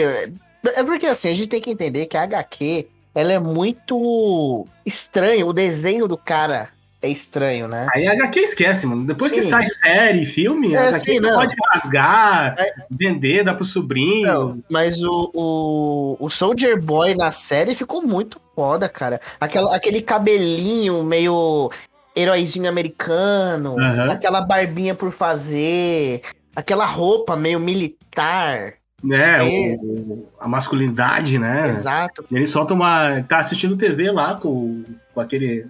É porque assim, a gente tem que entender que a HQ ela é muito estranho. O desenho do cara é estranho, né? Aí a HQ esquece, mano. Depois que Sim. sai série, filme, É, a HQ sim, você não. pode rasgar, vender, dar pro sobrinho. Não, mas o, o, o Soldier Boy na série ficou muito foda, cara. Aquela, aquele cabelinho meio heróizinho americano, Aham. aquela barbinha por fazer, aquela roupa meio militar. né? É. o- a masculinidade, né? Exato. Ele solta uma. Tá assistindo TV lá com, com aquele.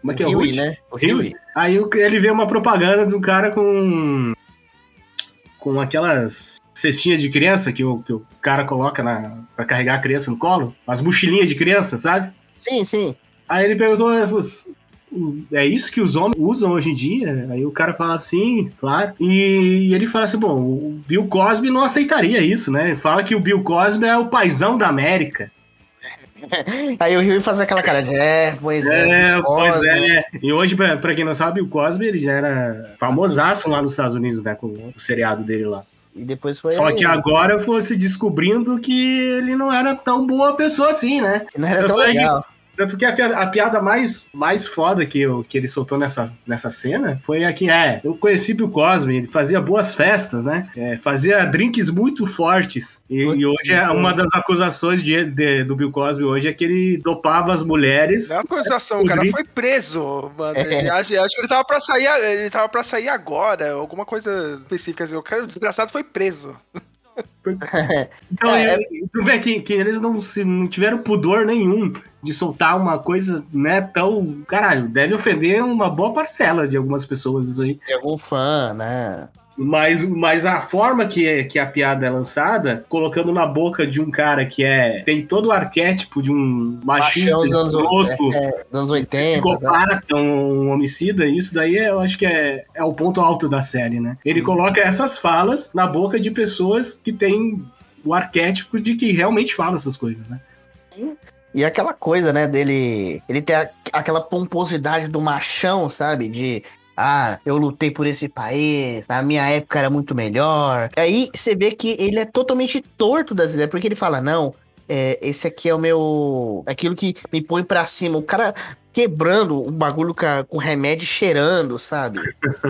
Como é que é o Ruth? né? O. Huey. Aí ele vê uma propaganda de um cara com. com aquelas cestinhas de criança que o, que o cara coloca na, pra carregar a criança no colo. As mochilinhas de criança, sabe? Sim, sim. Aí ele perguntou, é isso que os homens usam hoje em dia? Aí o cara fala assim, claro. E, ele fala assim, bom, o Bill Cosby não aceitaria isso, né? Ele fala que o Bill Cosby é o paizão da América. *laughs* Aí o Huey faz aquela cara de, é, pois é. É, pois é, né? E hoje, pra, pra quem não sabe, o Cosby ele já era famosaço lá nos Estados Unidos, né? Com o seriado dele lá. E depois foi. Só que agora foi se descobrindo que ele não era tão boa pessoa assim, né? Não era tão legal. Tanto que a piada, a piada mais, mais foda que, eu, que ele soltou nessa, nessa cena foi a que, é, eu conheci Bill Cosby, ele fazia boas festas, né? É, fazia drinks muito fortes. E, e hoje é uma das acusações de, de- do Bill Cosby hoje é que ele dopava as mulheres. Não é uma acusação, o cara foi preso, mano. Ele- acho, acho que ele tava pra sair, ele tava pra sair agora, alguma coisa específica. assim. O cara, o desgraçado foi preso. *laughs* Então, É, eu- tu vê que, que eles não, se, não tiveram pudor nenhum de soltar uma coisa, né, tão. Caralho, deve ofender uma boa parcela de algumas pessoas isso aí. De algum fã, né? Mas, mas a forma que, é, que a piada é lançada, colocando na boca de um cara que é tem todo o arquétipo de um machista, Machão dos anos, escroto, é, é, dos anos 80. né? psicopata, um homicida, isso daí é, eu acho que é, é o ponto alto da série, né? Ele coloca essas falas na boca de pessoas que têm o arquétipo de que realmente falam essas coisas, né? E aquela coisa, né, dele. Ele tem a- aquela pomposidade do machão, sabe? De. Ah, eu lutei por esse país, na minha época era muito melhor. Aí você vê que ele é totalmente torto das ideias, porque ele fala, não, é, esse aqui é o meu. aquilo que me põe pra cima. O cara quebrando o bagulho com, remédio e cheirando, sabe?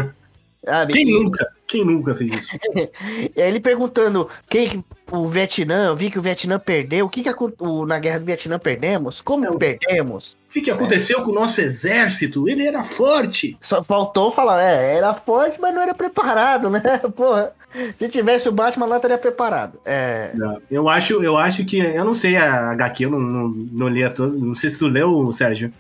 *laughs* sabe? Quem nunca? Quem nunca fez isso? *laughs* E aí ele perguntando quem que- o Vietnã, eu vi que o Vietnã perdeu. O que, que o- na guerra do Vietnã perdemos? Como É, perdemos? O que, que aconteceu com o nosso exército? Ele era forte. Só faltou falar, é, era forte, mas não era preparado, né? *laughs* Porra, se tivesse o Batman lá, estaria preparado. É, Eu acho, eu acho que. Eu não sei a HQ, eu não, não, não li a todo. Não sei se tu leu, Sérgio.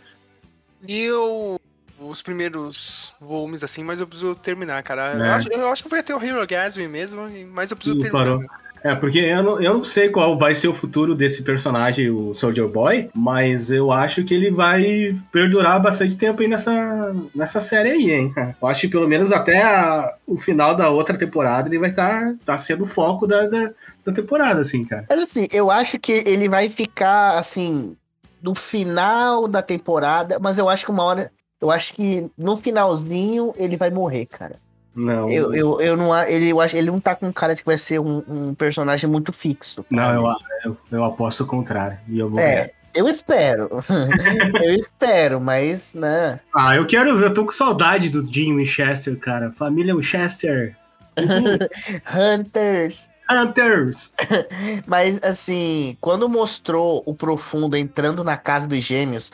E eu. Os primeiros volumes, assim, mas eu preciso terminar, cara. Eu, É. acho, eu acho que vai ter o Hero Gasm mesmo, mas eu preciso terminar. parou. É, porque eu não, eu não sei qual vai ser o futuro desse personagem, o Soldier Boy, mas eu acho que ele vai perdurar bastante tempo aí nessa, nessa série aí, hein? *laughs* Eu acho que pelo menos até a- o final da outra temporada ele vai estar tá, sendo o foco da, da, da temporada, assim, cara. Mas assim, eu acho que ele vai ficar, assim, no final da temporada, mas eu acho que uma hora. Eu acho que no finalzinho ele vai morrer, cara. Não, Eu, eu, eu não, ele, eu acho, ele não tá com cara de que vai ser um, um personagem muito fixo. não eu, eu, eu aposto o contrário. E eu vou É, ganhar. eu espero. *laughs* eu espero, mas, né? Ah, eu quero ver, eu tô com saudade do Jim Winchester, cara. Família Winchester. *laughs* Hunters. Hunters! *laughs* Mas, assim, quando mostrou o Profundo entrando na casa dos gêmeos,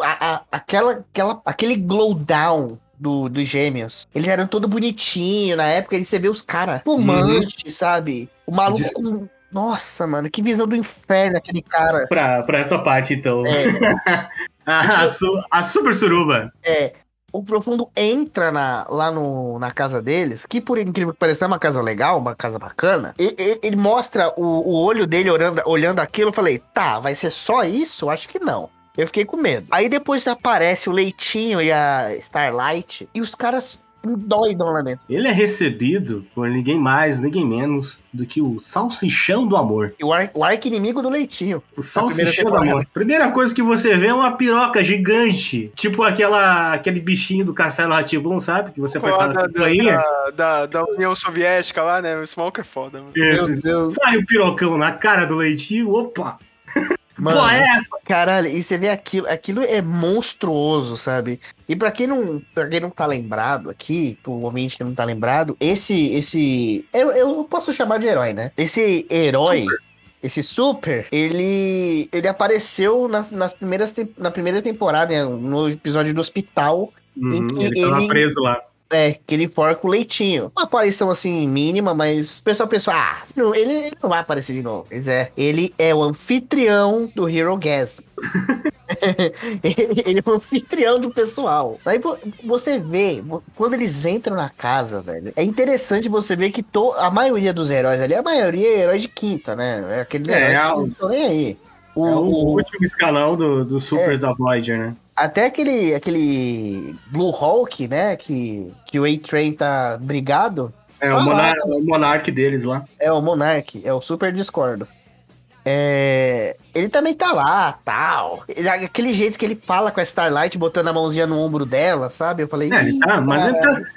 a- a- aquela, aquela, aquele glow down do, dos gêmeos, eles eram todo bonitinho. Na época, você vê os caras fumantes, sabe? O maluco. Com- Nossa, mano, que visão do inferno aquele cara. Pra, pra essa parte, então. É, *laughs* a, a su- a Super Suruba. é. O Profundo entra na- lá no, na casa deles, que por incrível que pareça é uma casa legal, uma casa bacana. E- e- ele mostra o, o olho dele olhando, olhando aquilo. Eu falei, tá, vai ser só isso? Acho que não. Eu fiquei com medo. Aí depois aparece o Leitinho e a Starlight. E os caras doidam lá dentro. Ele é recebido por ninguém mais, ninguém menos do que o Salsichão do Amor. E o, ar, o arco-inimigo do Leitinho. O Salsichão do. Amor. Primeira coisa que você vê é uma piroca gigante. Tipo aquela, aquele bichinho do Castelo Ratibum, sabe? Que você Pô, aperta da, da, da, da União Soviética lá, né? O Smoke é foda, mano. Esse. Deus. Sai o pirocão na cara do leitinho, opa! Mano, Pô, é essa? Caralho, e você vê aquilo, aquilo é monstruoso, sabe? E pra quem não, pra quem não tá lembrado aqui, pro ouvinte que não tá lembrado, esse, esse, eu, eu posso chamar de herói, né? Esse herói, esse super, ele, ele apareceu nas, nas primeiras, na primeira temporada, no episódio do hospital, Uhum, que ele tava ele- preso lá. É, que ele o leitinho. Uma aparição assim mínima, mas o pessoal pensou, ah, não, ele, ele não vai aparecer de novo. Pois é, ele é o anfitrião do Hero Gas. *laughs* ele é o anfitrião do pessoal. Aí vo- você vê, quando eles entram na casa, velho, é interessante você ver que to- a maioria dos heróis ali, a maioria é herói de quinta, né? É aqueles É, heróis é que não estão nem aí. O- É o último escalão do, dos É. supers da Voyager, né? Até aquele, aquele Blue Hulk, né? Que, que o A-Train tá brigado. É o, Ah, monar o monarque deles lá. É o Monark, é o Super Discordo. É, ele também tá lá, tal. Ele- Aquele jeito que ele fala com a Starlight, botando a mãozinha no ombro dela, sabe? Eu falei. É, ele "Ih, tá, mas ele cara." tá.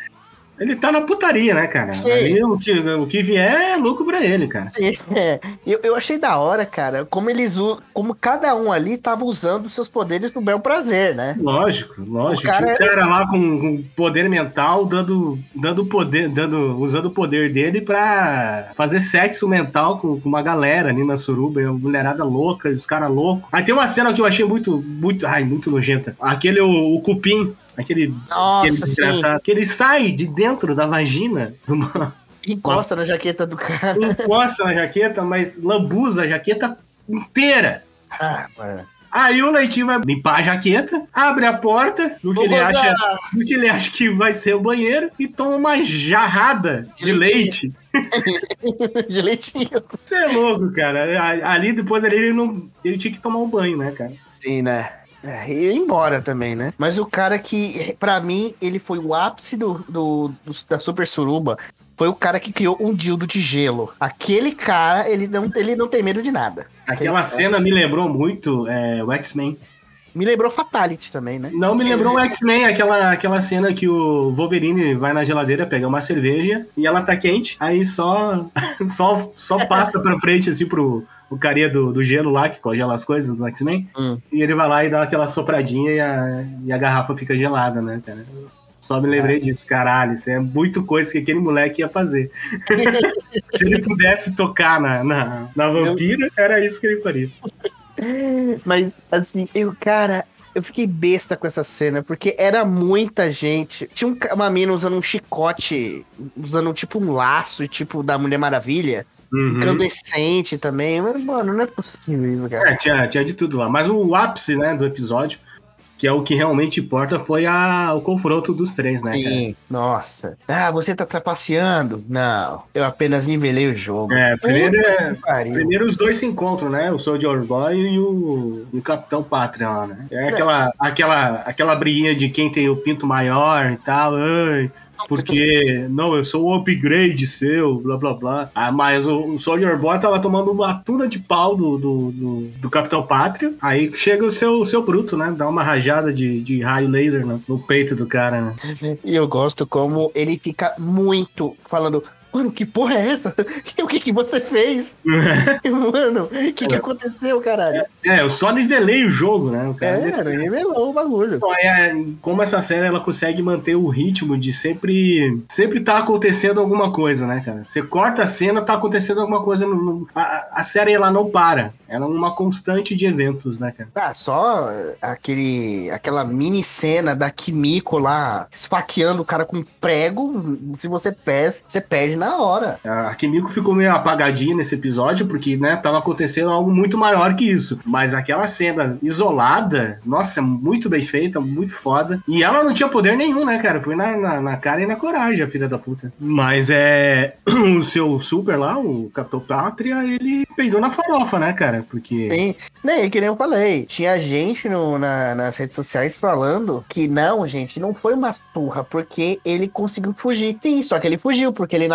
Ele tá na putaria, né, cara? Sim. Ali, o, que, o que vier é lucro pra ele, cara. *laughs* É, eu, eu achei da hora, cara, como eles como cada um ali tava usando seus poderes pro bel prazer, né? Lógico, lógico. O cara Tinha um é- cara lá com, com poder mental dando, dando poder, dando, usando o poder dele pra fazer sexo mental com, com uma galera ali na suruba, uma mulherada louca, os caras loucos. Aí tem uma cena que eu achei muito, muito, ai, muito nojenta. Aquele, o, o cupim, aquele, aquele Nossa, desgraçado, que ele sai de dentro da vagina, *laughs* uma- Encosta na jaqueta do cara. encosta na jaqueta, mas lambuza a jaqueta inteira. Ah, mano. Aí o Leitinho vai limpar a jaqueta, abre a porta, no que, Vou ele gozar. acha, no que ele acha que vai ser o banheiro, e toma uma jarrada de, De leite. *laughs* De leitinho. Você é louco, cara. Ali depois ali, ele não. Ele tinha que tomar um banho, né, cara? Sim, né? É, e embora também, né? Mas o cara que, pra mim, ele foi o ápice do, do- do- da Super Suruba. Foi o cara que criou um dildo de gelo. Aquele cara, ele não, ele não tem medo de nada. Aquela cena me lembrou muito é, o X-Men. Me lembrou Fatality também, né? Não me lembrou o X-Men, aquela, aquela cena que o Wolverine vai na geladeira pegar uma cerveja e ela tá quente, aí só *laughs* só, só passa pra frente assim pro o carinha do, do gelo lá, que congela as coisas do X-Men, Hum. e ele vai lá e dá aquela sopradinha e a, e a garrafa fica gelada, né, cara? Só me lembrei disso, caralho, isso é muito coisa que aquele moleque ia fazer. *laughs* Se ele pudesse tocar na, na, na vampira, era isso que ele faria. Mas, assim, eu, cara, eu fiquei besta com essa cena, porque era muita gente. Tinha um uma mina usando um chicote, usando tipo um laço, tipo da Mulher Maravilha. Uhum. Incandescente também. Mas, mano, não é possível isso, cara. É, tinha, tinha de tudo lá. Mas o ápice, né, do episódio, que é o que realmente importa, foi a, o confronto dos três, né, cara? Sim, nossa. Ah, você tá trapaceando? Não, eu apenas nivelei o jogo. É, primeiro, é- primeiro os dois se encontram, né? O Soldier Boy e o, o Capitão Pátria lá, né? É aquela, aquela, aquela briguinha de quem tem o pinto maior e tal. Ai, porque, não, eu sou o upgrade seu, blá blá blá. Ah, mas o, o Soldier Boy tava tomando uma tuna de pau do, do, do, do Capitão Pátria. Aí chega o seu, seu bruto, né? Dá uma rajada de, de raio laser no, no peito do cara, né? E eu gosto como ele fica muito falando. Mano, que porra é essa? *laughs* O que que você fez? *laughs* Mano, o que que aconteceu, caralho? É, eu só nivelei o jogo, né? O cara É, nivelou o bagulho. Então, é, como essa série ela consegue manter o ritmo de sempre sempre tá acontecendo alguma coisa, né, cara? Você corta a cena, tá acontecendo alguma coisa. No, no- a, a série ela não para. Ela é uma constante de eventos, né, cara? Ah, só aquele, aquela mini cena da Kimiko lá esfaqueando o cara com prego. Se você perde, você perde na hora. A Kimiko ficou meio apagadinha nesse episódio, porque, né, tava acontecendo algo muito maior que isso. Mas aquela cena isolada, nossa, muito bem feita, muito foda. E ela não tinha poder nenhum, né, cara? Foi na, na, na cara e na coragem, a filha da puta. Mas é. *clears throat* O seu super lá, o Capitão Pátria, ele peidou na farofa, né, cara? Porque. Sim. Nem, que nem eu falei. Tinha gente no- na- nas redes sociais falando que não, gente, não foi uma surra, porque ele conseguiu fugir. Sim, só que ele fugiu, porque ele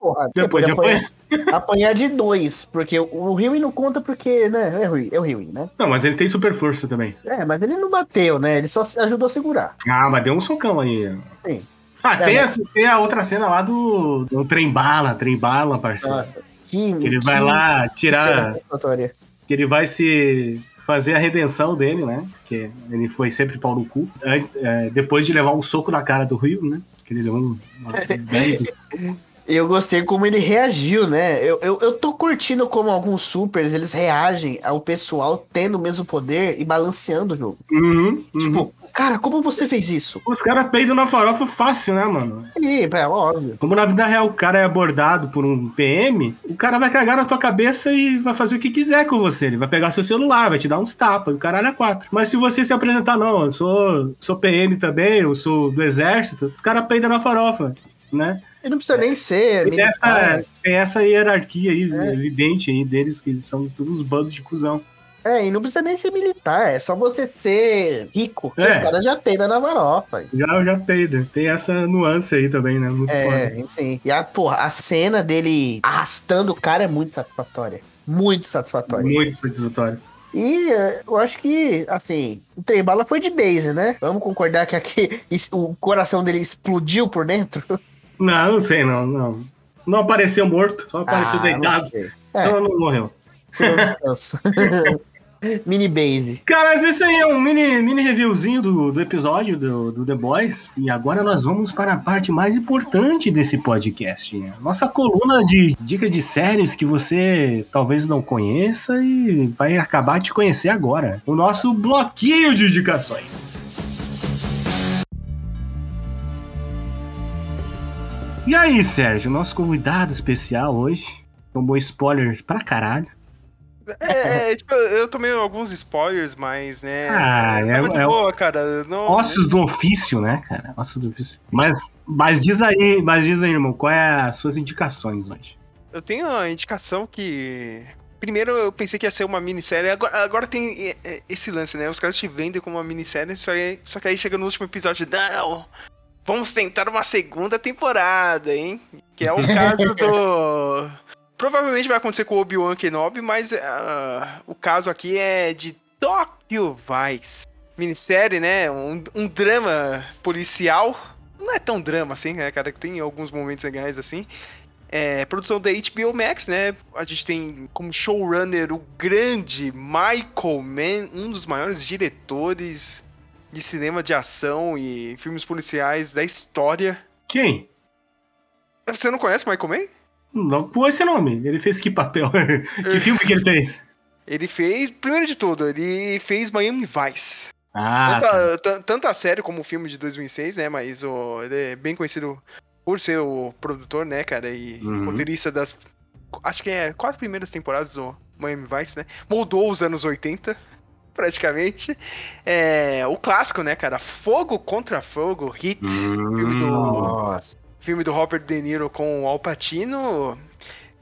porra. Depois de apanhar, *laughs* apanhar de dois. Porque o, Rio não conta porque, né? É o Rio, é o Rio, né? Não, mas ele tem super força também. É, mas ele não bateu, né? Ele só ajudou a segurar. Ah, mas deu um socão aí. Sim. Ah, É, tem, mas- a, tem a outra cena lá do, do trem bala, trem bala, parceiro. Ah, que, que ele que- vai lá que tirar. satisfatória. que ele vai se fazer a redenção dele, né? Que ele foi sempre pau no cu. An- é, depois de levar um soco na cara do Rio, né? Que ele levou um. *laughs* Eu gostei como ele reagiu, né? Eu, eu, eu tô curtindo como alguns supers eles reagem ao pessoal tendo o mesmo poder e balanceando o jogo. Uhum, uhum. Tipo, cara, como você fez isso? Os caras peidam na farofa fácil, né, mano? Ih, é óbvio. Como na vida real o cara é abordado por um PM, o cara vai cagar na tua cabeça e vai fazer o que quiser com você. Ele vai pegar seu celular, vai te dar uns tapas, o caralho é quatro. Mas se você se apresentar, não, eu sou, sou PM também, eu sou do exército, os caras peidam na farofa, né? E não precisa nem ser Tem essa, tem essa hierarquia aí, É. evidente aí deles, que eles são todos bandos de cuzão. É, e não precisa nem ser militar, é só você ser rico. que É. Os caras já peidam na varofa. Já, já peida. Tem essa nuance aí também, né? Muito foda. É, sim. E a, porra, a cena dele arrastando o cara é muito satisfatória. Muito satisfatória. Muito satisfatório. E eh, eu acho que, assim, o trem bala foi de base, né? Vamos concordar que aqui *laughs* o coração dele explodiu por dentro? *laughs* Não, não sei, não, não. Não apareceu morto, só apareceu Ah, deitado. É. Então não morreu. *laughs* Mini base. Cara, mas esse aí é um mini, mini reviewzinho do, do episódio do, do The Boys. E agora nós vamos para a parte mais importante desse podcast. né? Nossa coluna de dica de séries que você talvez não conheça e vai acabar de conhecer agora. O nosso bloquinho de indicações. E aí, Sérgio, nosso convidado especial hoje. Tomou spoiler pra caralho. É, é, tipo, eu tomei alguns spoilers, mas, né. Ah, é- é- boa, cara. Não, Ossos do ofício, né, cara? Ossos do ofício. Mas, mas diz aí, mas diz aí, irmão, qual é as suas indicações hoje? Eu tenho a indicação que. Primeiro eu pensei que ia ser uma minissérie, agora, agora tem é, é, esse lance, né? Os caras te vendem como uma minissérie, só, que- só que aí chega no último episódio, não! Vamos tentar uma segunda temporada, hein? Que é o caso *laughs* do. Provavelmente vai acontecer com o Obi-Wan Kenobi, mas ah, o caso aqui é de Tokyo Vice. Minissérie, né? Um, um drama policial. Não é tão drama assim, né, cara? Tem alguns momentos legais assim. É, produção da HBO Max, né? A gente tem como showrunner o grande Michael Mann, um dos maiores diretores de cinema de ação e filmes policiais da história. Quem? Você não conhece Michael Mann? Não com esse nome. Ele fez que papel? *laughs* que filme que ele fez? Ele fez, primeiro de tudo, ele fez Miami Vice. Ah, tanto, tá. tanto a série como o filme de 2006, né? Mas o, ele é bem conhecido por ser o produtor, né, cara? E Uhum. roteirista das. Acho que é quatro primeiras temporadas do Miami Vice, né? Moldou os anos 80, praticamente. É, o clássico, né, cara? Fogo contra Fogo, Hit. filme do- Hum, Nossa. Filme do Robert De Niro com o Al Pacino.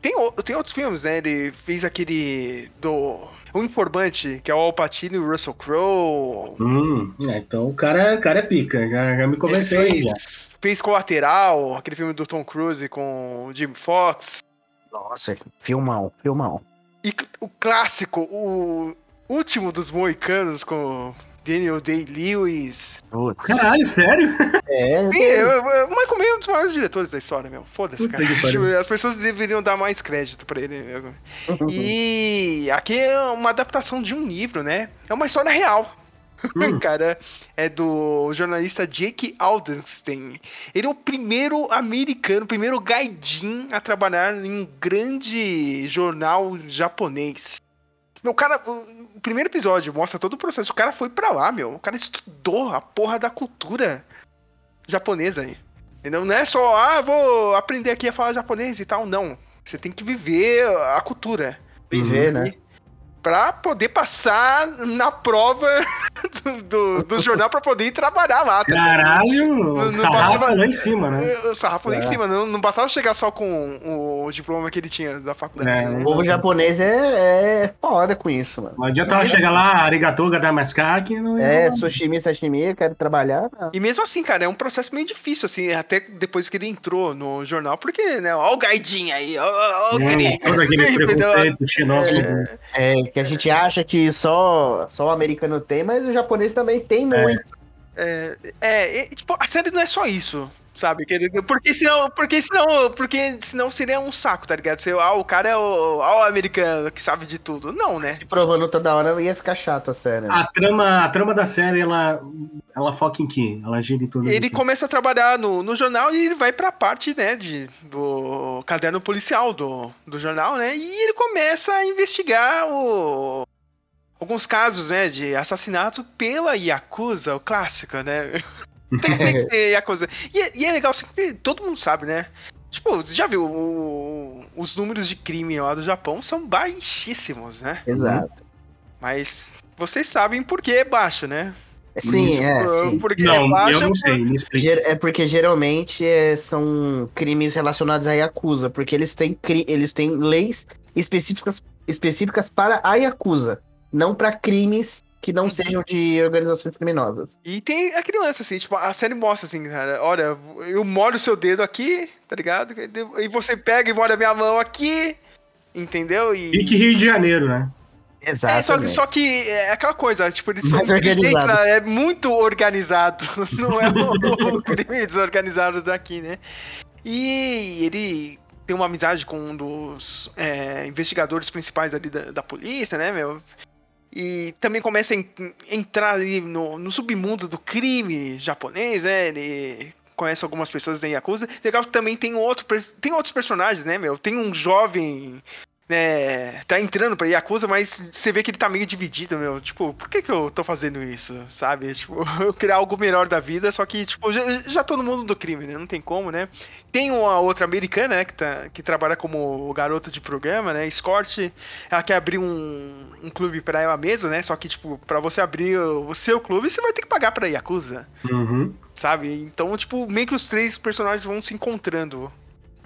tem, tem outros filmes, né? Ele fez aquele do. O Informante, que é o Al Pacino e o Russell Crowe. Hum, é, então o cara, o cara é pica, já, já me convenceu aí. Já. fez, fez Colateral, aquele filme do Tom Cruise com o Jim Fox. Nossa, filmão, filmão. E o clássico, o último dos moicanos com Daniel Day-Lewis. Putz. Caralho, sério? É, Sim, eu- eu- o Michael Mann é um dos maiores diretores da história, meu. Foda-se, cara. *laughs* As pessoas deveriam dar mais crédito pra ele. meu. E aqui é uma adaptação de um livro, né? É uma história real. *laughs* Hum. Cara, é do jornalista Jake Aldenstein. Ele é o primeiro americano, o primeiro gaidin a trabalhar em um grande jornal japonês. Meu, cara, o primeiro episódio mostra todo o processo. O cara foi pra lá, meu. O cara estudou a porra da cultura japonesa aí. Entendeu? Não é só, ah, vou aprender aqui a falar japonês e tal. Não. Você tem que viver a cultura. viver, né? Pra poder passar na prova *laughs* do, do, do jornal pra poder ir trabalhar lá. tá? Caralho, não sarrafo passava- lá em cima, né? O sarrafo lá em É. cima, não, não bastava chegar só com o diploma que ele tinha da faculdade. É, né? O povo japonês é, é foda com isso, mano. Não adianta ela chegar lá, arigatou, gadamaska, que não É, sushimi, sashimi, eu quero trabalhar. não. E mesmo assim, cara, é um processo meio difícil, assim, até depois que ele entrou no jornal, porque, né, ó o gaidinho aí, ó, ó, o Hum, guri. todo aquele *laughs* preconceito xenófobo. É, que a gente acha que só, só o americano tem, mas o japonês também tem muito. É, é, e, tipo, a série não é só isso, sabe? Porque senão, porque senão, porque senão seria um saco, tá ligado? Se, ah, o cara é o, ah, o americano que sabe de tudo. Não, né? Se provando toda hora ia ficar chato a série. né? A trama, a trama da série, ela, ela foca em quê? Ela gira em torno Ele começa a trabalhar no, no jornal e ele vai pra parte, né, de, do caderno policial do, do jornal, né? E ele começa a investigar o, alguns casos, né, de assassinato pela Yakuza, o clássico, né? *laughs* tem, tem que *laughs* ter Yakuza. E, é- e é legal, assim, que todo mundo sabe, né? Tipo, você já viu, o- os números de crime lá do Japão são baixíssimos, né? Exato. Mas vocês sabem por que é baixo, né? Sim, é, sim. Porque Não, é baixo eu não sei, me explica. Ger- É porque geralmente é, são crimes relacionados à Yakuza, porque eles têm, cri- eles têm leis específicas, específicas para a Yakuza, não para crimes que não sejam de organizações criminosas. E tem aquele lance, assim, tipo, a série mostra assim, cara, olha, eu molho o seu dedo aqui, tá ligado? E você pega e molha a minha mão aqui, entendeu? E. Pique Rio de Janeiro, né? É, só, Exato. que- só que é aquela coisa, tipo, eles são sabe? é muito organizado, *laughs* não é o, o crime desorganizado daqui, né? E ele tem uma amizade com um dos é, investigadores principais ali da, da polícia, né, meu? E também começa a en- entrar ali no, no submundo do crime japonês, né? Ele conhece algumas pessoas da Yakuza. Legal que também tem, outro, tem outros personagens, né, meu? Tem um jovem né, tá entrando pra Yakuza, mas você vê que ele tá meio dividido, meu. Tipo, por que que eu tô fazendo isso, sabe? Tipo, *laughs* eu queria algo melhor da vida, só que, tipo, já, já tô no mundo do crime, né? Não tem como, né? Tem uma outra americana, né, que, tá, que trabalha como garota de programa, né? Escort. Ela quer abrir um, um clube pra ela mesma, né? Só que, tipo, pra você abrir o, o seu clube, você vai ter que pagar pra Yakuza, Uhum. sabe? Então, tipo, meio que os três personagens vão se encontrando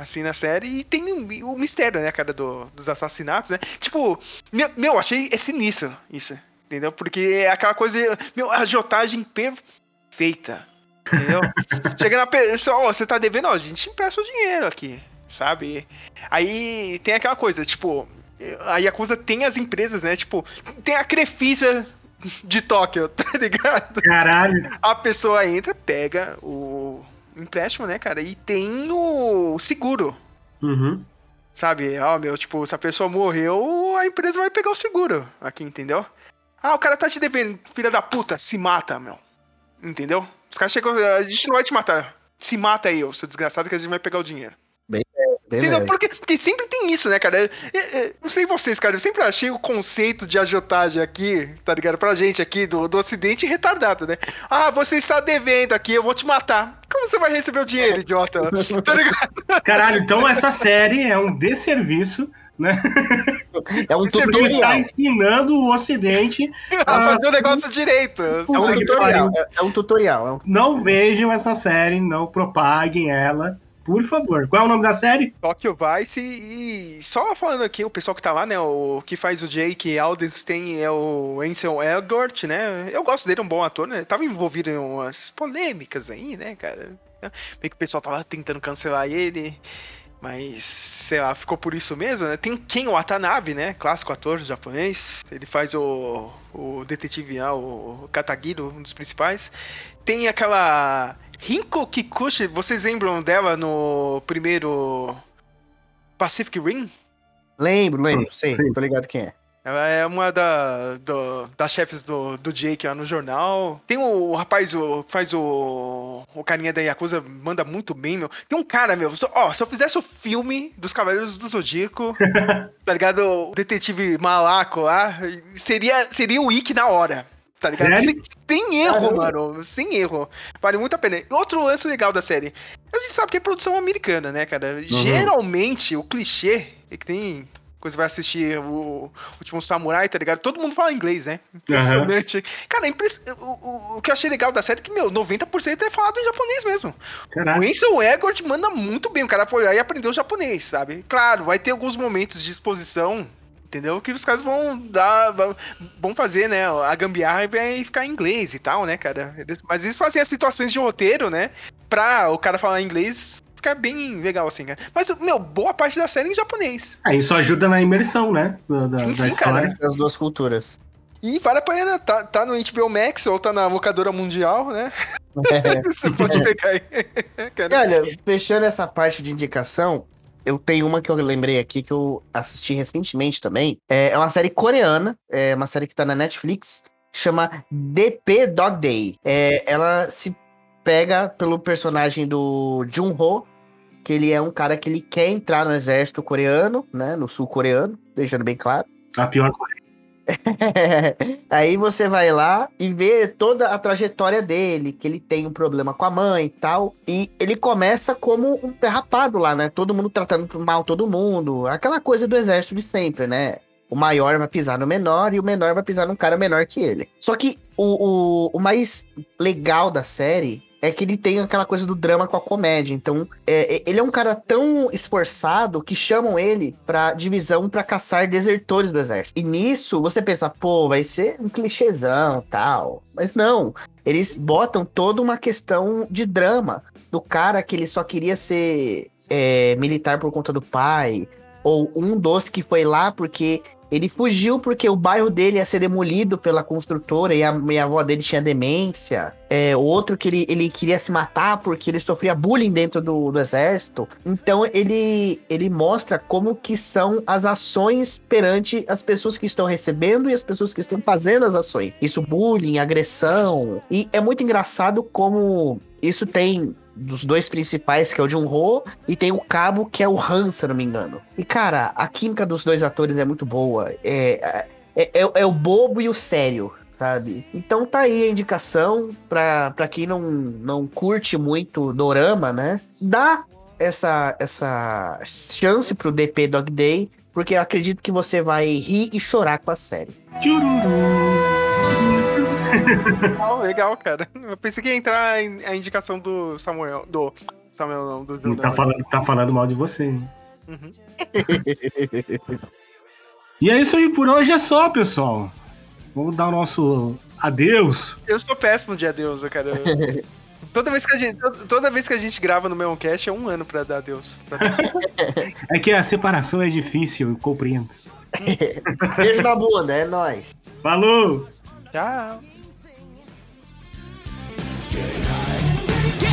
assim na série e tem o, o mistério, né, cara, do, dos assassinatos, né? Tipo, meu, meu, achei é sinistro isso, entendeu? Porque é aquela coisa, meu, a agiotagem perfeita, entendeu? *laughs* Chega na pessoa, ó, você tá devendo, ó, a gente empresta o dinheiro aqui, sabe? Aí tem aquela coisa, tipo, a Yakuza tem as empresas, né? Tipo, tem a Crefisa de Tóquio, *laughs* tá ligado? Caralho. A pessoa entra, pega o empréstimo, né, cara? E tem o seguro, Uhum. sabe? Ó, meu, tipo, se a pessoa morreu, a empresa vai pegar o seguro aqui, entendeu? Ah, o cara tá te devendo, filha da puta, se mata, meu. Entendeu? Os caras chegam, a gente não vai te matar. Se mata aí, ô, seu desgraçado, que a gente vai pegar o dinheiro. Entendeu? Porque, porque sempre tem isso, né, cara? Eu- eu- não sei vocês, cara, eu sempre achei o conceito de agiotagem aqui, tá ligado? Pra gente aqui do, do ocidente retardado, né? Ah, você está devendo aqui, eu vou te matar. Como você vai receber o dinheiro, idiota? *laughs* Tá ligado? Caralho, então essa série é um desserviço, né? É um tutorial. está ensinando o Ocidente. *laughs* A fazer o negócio direito. É um Puta que tutorial. É, é um tutorial. é um- Não vejam essa série, não propaguem ela, Por favor. Qual é o nome da série? Tokyo Vice e só falando aqui, o pessoal que tá lá, né, o que faz o Jake Aldenstein é o Ansel Elgort, né, eu gosto dele, é um bom ator, né, tava envolvido em umas polêmicas aí, né, cara, meio que o pessoal tava tentando cancelar ele, mas, sei lá, ficou por isso mesmo, né? Tem Ken Watanabe, né? Clássico ator japonês. Ele faz o, o detetive, ah, o Katagiro, um dos principais. Tem aquela Rinko Kikuchi, vocês lembram dela no primeiro Pacific Rim? Lembro, lembro, sei, Sim. tô ligado quem é. Ela é uma da, do, das chefes do, do Jake lá no jornal. Tem o, o rapaz o, que faz o, o carinha da Yakuza, manda muito bem, meu. Tem um cara, meu, só, ó, se eu fizesse o filme dos Cavaleiros do Zodíaco, *laughs* tá ligado? O detetive malaco lá, seria, seria o Ikki na hora. Tá ligado? Sem, sem, erro, mano. Sem erro. Vale muito a pena. Outro lance legal da série. A gente sabe que é produção americana, né, cara? Uhum. Geralmente, o clichê é que tem quando você vai assistir o Último Samurai, tá ligado? Todo mundo fala inglês, né? Impressionante. Uhum. Cara, impress... o, o, o, que eu achei legal da série é que, meu, 90% é falado em japonês mesmo. Caraca. O Ansel Egord manda muito bem. O cara foi aí e aprendeu japonês, sabe? Claro, vai ter alguns momentos de exposição entendeu? Que os caras vão dar, vão fazer, né, a gambiarra e ficar em inglês e tal, né, cara? Mas eles fazem as situações de roteiro, né, pra o cara falar inglês ficar bem legal, assim, cara. Mas, meu, boa parte da série é em japonês. É, isso ajuda na imersão, né? Da, da, sim, sim, história. Das duas culturas. E vale a pena, tá, tá no HBO Max ou tá na locadora mundial, né? É. *laughs* Você pode pegar aí. *laughs* Olha, fechando essa parte de indicação, eu tenho uma que eu lembrei aqui que eu assisti recentemente também. É, é uma série coreana, é uma série que tá na Netflix, chama DP Dog Day. É, ela se pega pelo personagem do Jun-ho, que ele é um cara que ele quer entrar no exército coreano, né, no sul coreano, deixando bem claro. A pior coisa. *laughs* Aí você vai lá e vê toda a trajetória dele, que ele tem um problema com a mãe e tal. E ele começa como um perrapado lá, né? Todo mundo tratando mal todo mundo. Aquela coisa do exército de sempre, né? O maior vai pisar no menor e o menor vai pisar num cara menor que ele. Só que o, o, o mais legal da série é que ele tem aquela coisa do drama com a comédia. Então, é, é, ele é um cara tão esforçado que chamam ele pra divisão para caçar desertores do exército. E nisso, você pensa, pô, vai ser um clichêzão tal. Mas não. Eles botam toda uma questão de drama do cara que ele só queria ser é, militar por conta do pai. Ou um dos que foi lá porque ele fugiu porque o bairro dele ia ser demolido pela construtora e a, e a avó dele tinha demência. É, outro que ele, ele queria se matar porque ele sofria bullying dentro do, do exército. Então ele, ele mostra como que são as ações perante as pessoas que estão recebendo e as pessoas que estão fazendo as ações. Isso, bullying, agressão. E é muito engraçado como isso tem dos dois principais, que é o Jun Ho, e tem o Cabo, que é o Han, se não me engano. E, cara, a química dos dois atores é muito boa. É, é, é, é o bobo e o sério, sabe? Então tá aí a indicação pra, pra quem não, não curte muito dorama, né? Dá essa, essa chance pro DP Dog Day, porque eu acredito que você vai rir e chorar com a série. Tchururu legal, legal, cara. Eu pensei que ia entrar a indicação do Samuel. Do Samuel, não, do, tá, falando, tá falando mal de você, hein? Uhum. *laughs* e é isso aí por hoje é só, pessoal. Vamos dar o nosso adeus. Eu sou péssimo de adeus, cara. *laughs* Toda vez, que a gente, toda vez que a gente grava no mesmo cast é um ano pra dar adeus. *laughs* é que a separação é difícil, eu compreendo. Beijo na bunda, é nóis. Falou! Tchau!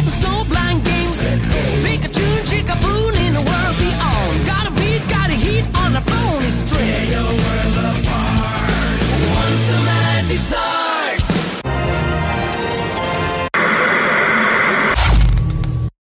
It's no blind games. In the world beyond. Gotta beat, gotta heat on the phone. It's your world apart. Once the magic.